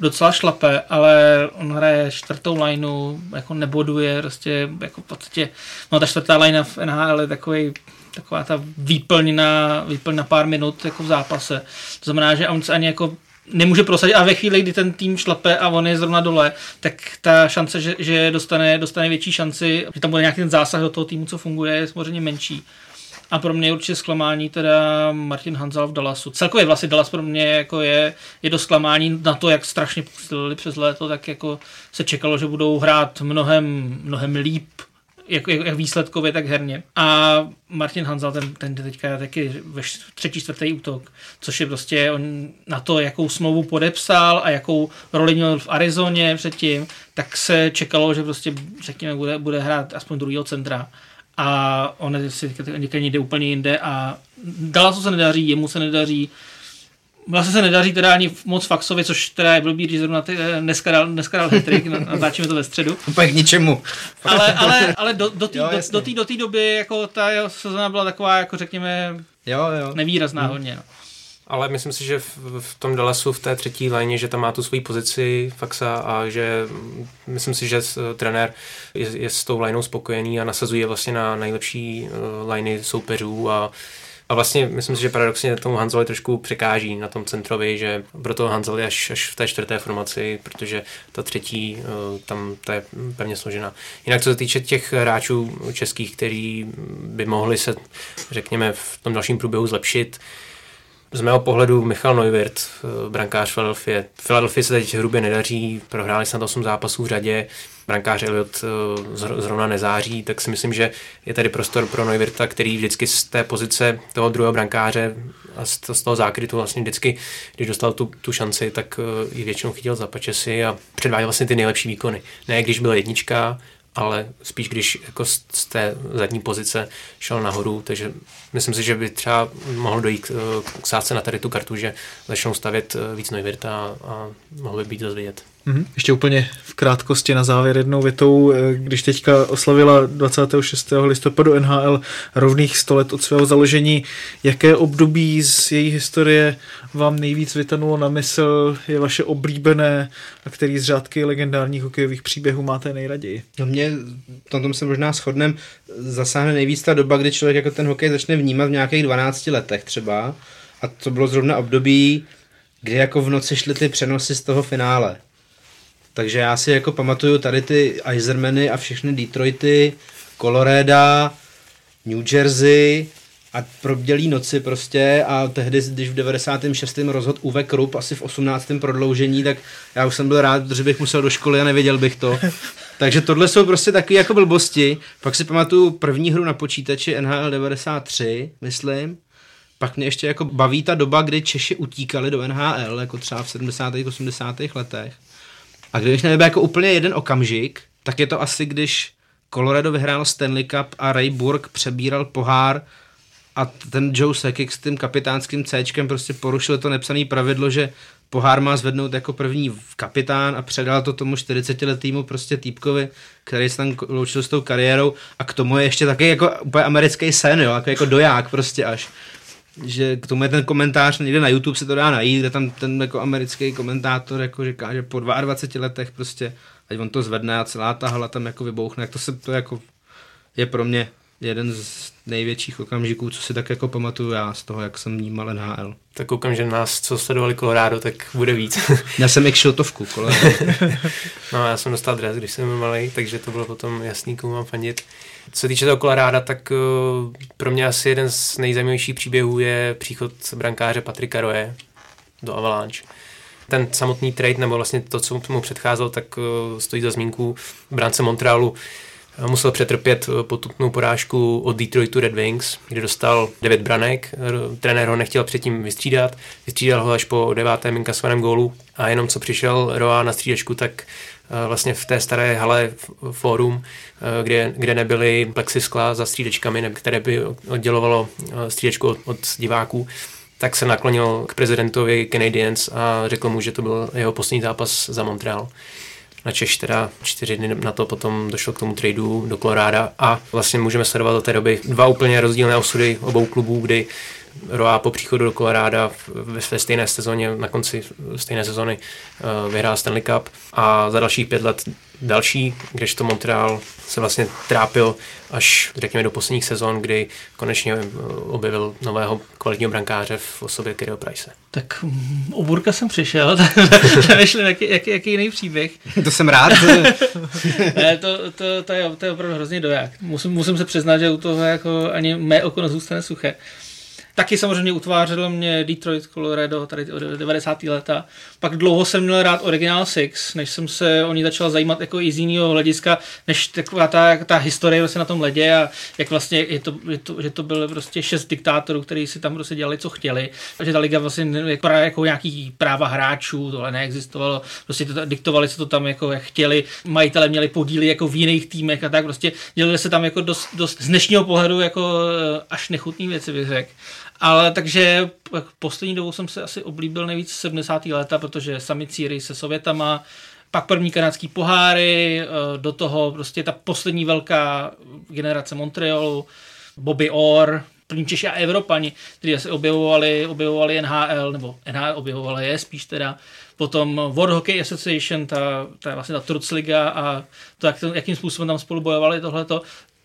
docela šlape, ale on hraje čtvrtou lineu, jako neboduje, prostě jako v podstatě, no ta čtvrtá linea v NHL je takový taková ta výplň na, výplň na pár minut jako v zápase. To znamená, že on se ani jako nemůže prosadit a ve chvíli, kdy ten tým šlape a on je zrovna dole, tak ta šance, že, že dostane, dostane větší šanci, že tam bude nějaký ten zásah do toho týmu, co funguje, je samozřejmě menší. A pro mě je určitě zklamání teda Martin Hanzal v Dallasu. Celkově vlastně Dallas pro mě jako je, je do zklamání na to, jak strašně posílili přes léto, tak jako se čekalo, že budou hrát mnohem, mnohem líp jak, jak, jak výsledkově, tak herně. A Martin Hanzal, ten, ten teďka taky ve třetí, čtvrtý útok, což je prostě on na to, jakou smlouvu podepsal a jakou roli měl v Arizoně předtím, tak se čekalo, že prostě řekněme bude, bude hrát aspoň druhého centra a on si někde úplně jinde a Dallasu se nedaří, jemu se nedaří, Vlastně se nedaří teda ani moc Faxovi, což teda je blbý, že zrovna ty, eh, dneska dal, dneska dal hetrik, natáčíme to ve středu. [laughs] Úplně k ničemu. Ale, ale, [laughs] ale do, do té do, do, do, do doby jako ta sezona byla taková, jako řekněme, jo, jo. nevýrazná hmm. hodně. No. Ale myslím si, že v, v tom Dallasu v té třetí léně, že tam má tu svoji pozici Faxa a že myslím si, že trenér je, je s tou lineou spokojený a nasazuje vlastně na nejlepší uh, liney soupeřů a a vlastně myslím si, že paradoxně tomu Hanzeli trošku překáží na tom centrovi, že proto Hanzel je až, až v té čtvrté formaci, protože ta třetí uh, tam ta je pevně složena. Jinak co se týče těch hráčů českých, kteří by mohli se, řekněme, v tom dalším průběhu zlepšit, z mého pohledu Michal Neuwirth, eh, brankář Philadelphia. Philadelphia se teď hrubě nedaří, prohráli snad 8 zápasů v řadě, brankář Elliot eh, zrovna nezáří, tak si myslím, že je tady prostor pro Neuwirta, který vždycky z té pozice toho druhého brankáře a z toho zákrytu vlastně vždycky, když dostal tu, tu šanci, tak eh, ji většinou chytil za pačesy a předváděl vlastně ty nejlepší výkony. Ne když byl jednička, ale spíš když jako z té zadní pozice šel nahoru, takže myslím si, že by třeba mohlo dojít k sádce na tady tu kartu, že začnou stavět eh, víc Neuwirta a, a mohlo by být zase Mm-hmm. Ještě úplně v krátkosti na závěr jednou větou, eh, když teďka oslavila 26. listopadu NHL rovných 100 let od svého založení, jaké období z její historie vám nejvíc vytanulo na mysl, je vaše oblíbené a který z řádky legendárních hokejových příběhů máte nejraději? No mě, na tom se možná shodnem, zasáhne nejvíc ta doba, kdy člověk jako ten hokej začne vnímat v nějakých 12 letech třeba a to bylo zrovna období, kdy jako v noci šly ty přenosy z toho finále takže já si jako pamatuju tady ty Eisermany a všechny Detroity, Colorado, New Jersey a probdělí noci prostě a tehdy, když v 96. rozhod Uwe Krupp asi v 18. prodloužení, tak já už jsem byl rád, že bych musel do školy a nevěděl bych to. [laughs] Takže tohle jsou prostě takové jako blbosti. Pak si pamatuju první hru na počítači NHL 93, myslím. Pak mě ještě jako baví ta doba, kdy Češi utíkali do NHL, jako třeba v 70. 80. letech A když nevybe jako úplně jeden okamžik, tak je to asi, když Colorado vyhrálo Stanley Cup a Ray Burke přebíral pohár a ten Joe Sakic s tím kapitánským C prostě porušil to nepsané pravidlo, že pohár má zvednout jako první kapitán a předal to tomu 40-letýmu prostě týpkovi, který se tam loučil s tou kariérou. A k tomu je ještě taky jako úplně americký sen, jo, jako, jako doják prostě až že k tomu je ten komentář, někde na YouTube se to dá najít, kde tam ten jako americký komentátor jako říká, že po 22 letech prostě, ať on to zvedne a celá ta hala tam jako vybouchne, jak to se to jako je pro mě jeden z největších okamžiků, co si tak jako pamatuju já z toho, jak jsem vnímal NHL. Tak koukám, že nás, co sledovali Colorado, tak bude víc. [laughs] já jsem jak šiltovku, Colorado. [laughs] no, já jsem dostal dres, když jsem byl malý, takže to bylo potom jasný, komu mám fandit. Co se týče toho Colorado, tak uh, pro mě asi jeden z nejzajímavějších příběhů je příchod brankáře Patrika Roje do Avalanche. Ten samotný trade, nebo vlastně to, co mu předcházelo, tak uh, stojí za zmínku. V bránce Montrealu musel přetrpět eh, potupnou porážku od Detroitu Red Wings, kde dostal 9 branek. Trenér ho nechtěl předtím vystřídat, vystřídal ho až po devátém inkasovaném gólu. A jenom co přišel Roa na střídečku, tak eh, vlastně v té staré hale fórum, eh, kde, kde nebyly plexiskla za střídečkami, které by oddělovalo střídečku od, od diváků, tak se naklonil k prezidentovi Canadiens a řekl mu, že to byl jeho poslední zápas za Montreal. Na Češ teda čtyři dny na to potom došlo k tomu tradu do Koloráda a vlastně můžeme sledovat do té doby dva úplně rozdílné osudy obou klubů, kdy Roa po příchodu do Koloráda ve, stejné sezóně, na konci stejné sezóny uh, vyhrál Stanley Cup a za dalších pět let další, kdežto Montreal se vlastně trápil až řekněme do posledních sezon, kdy konečně eh, objevil nového kvalitního brankáře v osobě Kyrio Price. Tak mm, o Burka jsem přišel, [laughs] nešli jaký, jaký, jaký jiný příběh. To jsem rád. [laughs] ne, to, to, to, je, to je opravdu hrozně doják. Musím, musím se přiznat, že u toho jako ani mé oko nezůstane suché. Taky samozřejmě utvářelo mě Detroit, Colorado, tady od 90. leta. Pak dlouho jsem měl rád Original Six, než jsem se o ní začal zajímat jako i z jiného hlediska, než taková ta, ta historie vlastně na tom ledě a jak vlastně je to, je to, že to bylo prostě šest diktátorů, kteří si tam prostě dělali, co chtěli. A že ta liga vlastně jako, jako nějaký práva hráčů, tohle neexistovalo. Prostě to, diktovali se to tam jako jak chtěli. Majitele měli podíly jako v jiných týmech a tak prostě dělali se tam jako dost, dost z dnešního pohledu jako eh, až nechutný věci, bych řekl. Ale takže poslední dobou jsem se asi oblíbil nejvíc 70. léta, protože sami círy se Sovětama, pak první kanadský poháry, eh, do toho prostě ta poslední velká generace Montrealu, Bobby Orr, první Češi a Evropani, kteří se objevovali, objevovali NHL, nebo NHL objevovali je spíš teda, potom World Hockey Association, ta, ta vlastně ta Trutzliga a to, jak, jakým způsobem tam spolu bojovali tohleto,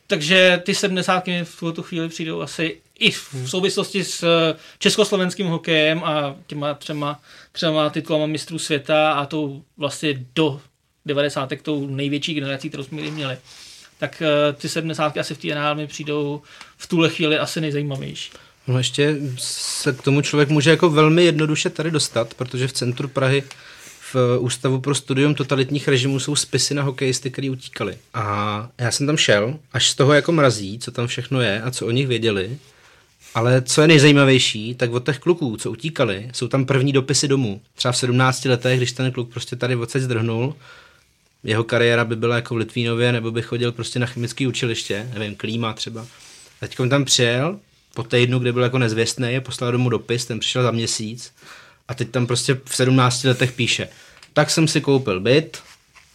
takže ty 70 v tuto chvíli přijdou asi i v souvislosti s eh, československým hokejem a těma třema, třema titulama mistrů světa a tou vlastně do 90. tou největší generací, kterou jsme měli. Tak eh, ty 70 asi v té NHL mi přijdou v tuhle chvíli asi nejzajímavější. No ještě se k tomu člověk může jako velmi jednoduše tady dostat, protože v centru Prahy v Ústavu pro studium totalitních režimů jsou spisy na hokejisty, který utíkali. A já jsem tam šel, až z toho jako mrazí, co tam všechno je a co o nich věděli. Ale co je nejzajímavější, tak od těch kluků, co utíkali, jsou tam první dopisy domů. Třeba v 17 letech, když ten kluk prostě tady odsaď zdrhnul, jeho kariéra by byla jako v Litvínově, nebo by chodil prostě na chemické učiliště, nevím, klíma třeba. Teď tam přijel, po týdnu, kde byl jako nezvěstný, poslal domů dopis, ten přišel za měsíc a teď tam prostě v 17 letech píše, tak jsem si koupil byt,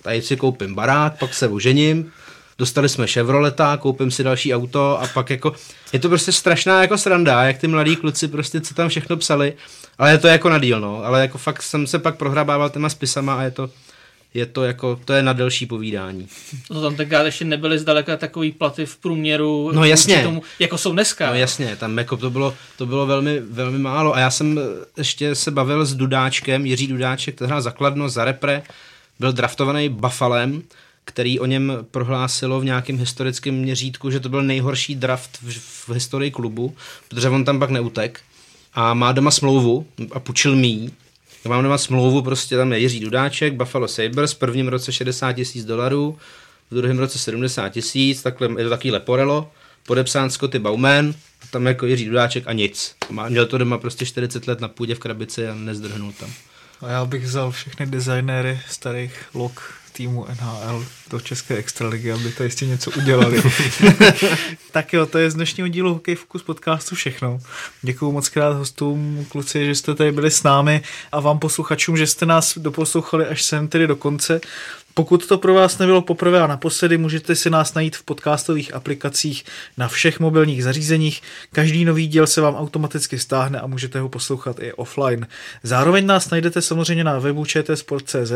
tady si koupím barák, pak se ožením, dostali jsme Chevroleta, koupím si další auto a pak jako, je to prostě strašná jako sranda, jak ty mladí kluci prostě co tam všechno psali, ale je to jako na díl, no, ale jako fakt jsem se pak prohrabával těma spisama a je to, je to jako, to je na delší povídání. To tam tenkrát ještě nebyly zdaleka takový platy v průměru, no jasně. Tomu, jako jsou dneska. No jasně, tam jako to bylo, to bylo velmi, velmi málo a já jsem ještě se bavil s Dudáčkem, Jiří Dudáček, to hrál zakladno za repre, byl draftovaný Buffalem, který o něm prohlásilo v nějakém historickém měřítku, že to byl nejhorší draft v, v historii klubu, protože on tam pak neutek a má doma smlouvu a půjčil mý já mám doma smlouvu, prostě tam je Jiří Dudáček, Buffalo Sabres, v prvním roce 60 tisíc dolarů, v druhém roce 70 tisíc, takhle je to takový leporelo, podepsán Scotty Bauman, tam jako Jiří Dudáček a nic. Má, měl to doma prostě 40 let na půdě v krabici a nezdrhnul tam. A já bych vzal všechny designéry starých log týmu NHL do České extraligy, aby to jistě něco udělali. [laughs] tak jo, to je z dnešního dílu Hokej Focus podcastu všechno. Děkuji moc krát hostům, kluci, že jste tady byli s námi a vám posluchačům, že jste nás doposlouchali až sem tedy do konce. Pokud to pro vás nebylo poprvé a naposledy, můžete si nás najít v podcastových aplikacích na všech mobilních zařízeních. Každý nový díl se vám automaticky stáhne a můžete ho poslouchat i offline. Zároveň nás najdete samozřejmě na webu čtsport.cz,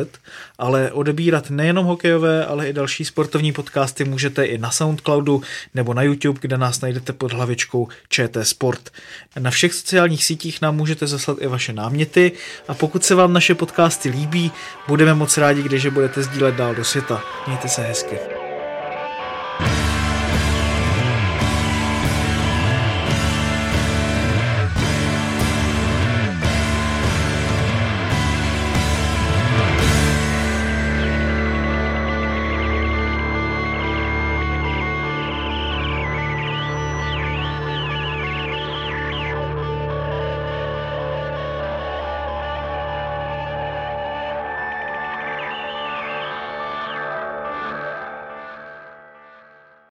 ale odebírat nejenom hokejové, ale i další sportovní podcasty můžete i na Soundcloudu nebo na YouTube, kde nás najdete pod hlavičkou ČT Sport. Na všech sociálních sítích nám můžete zaslat i vaše náměty a pokud se vám naše podcasty líbí, budeme moc rádi, když je budete sdílet dál do světa. Mějte se hezky.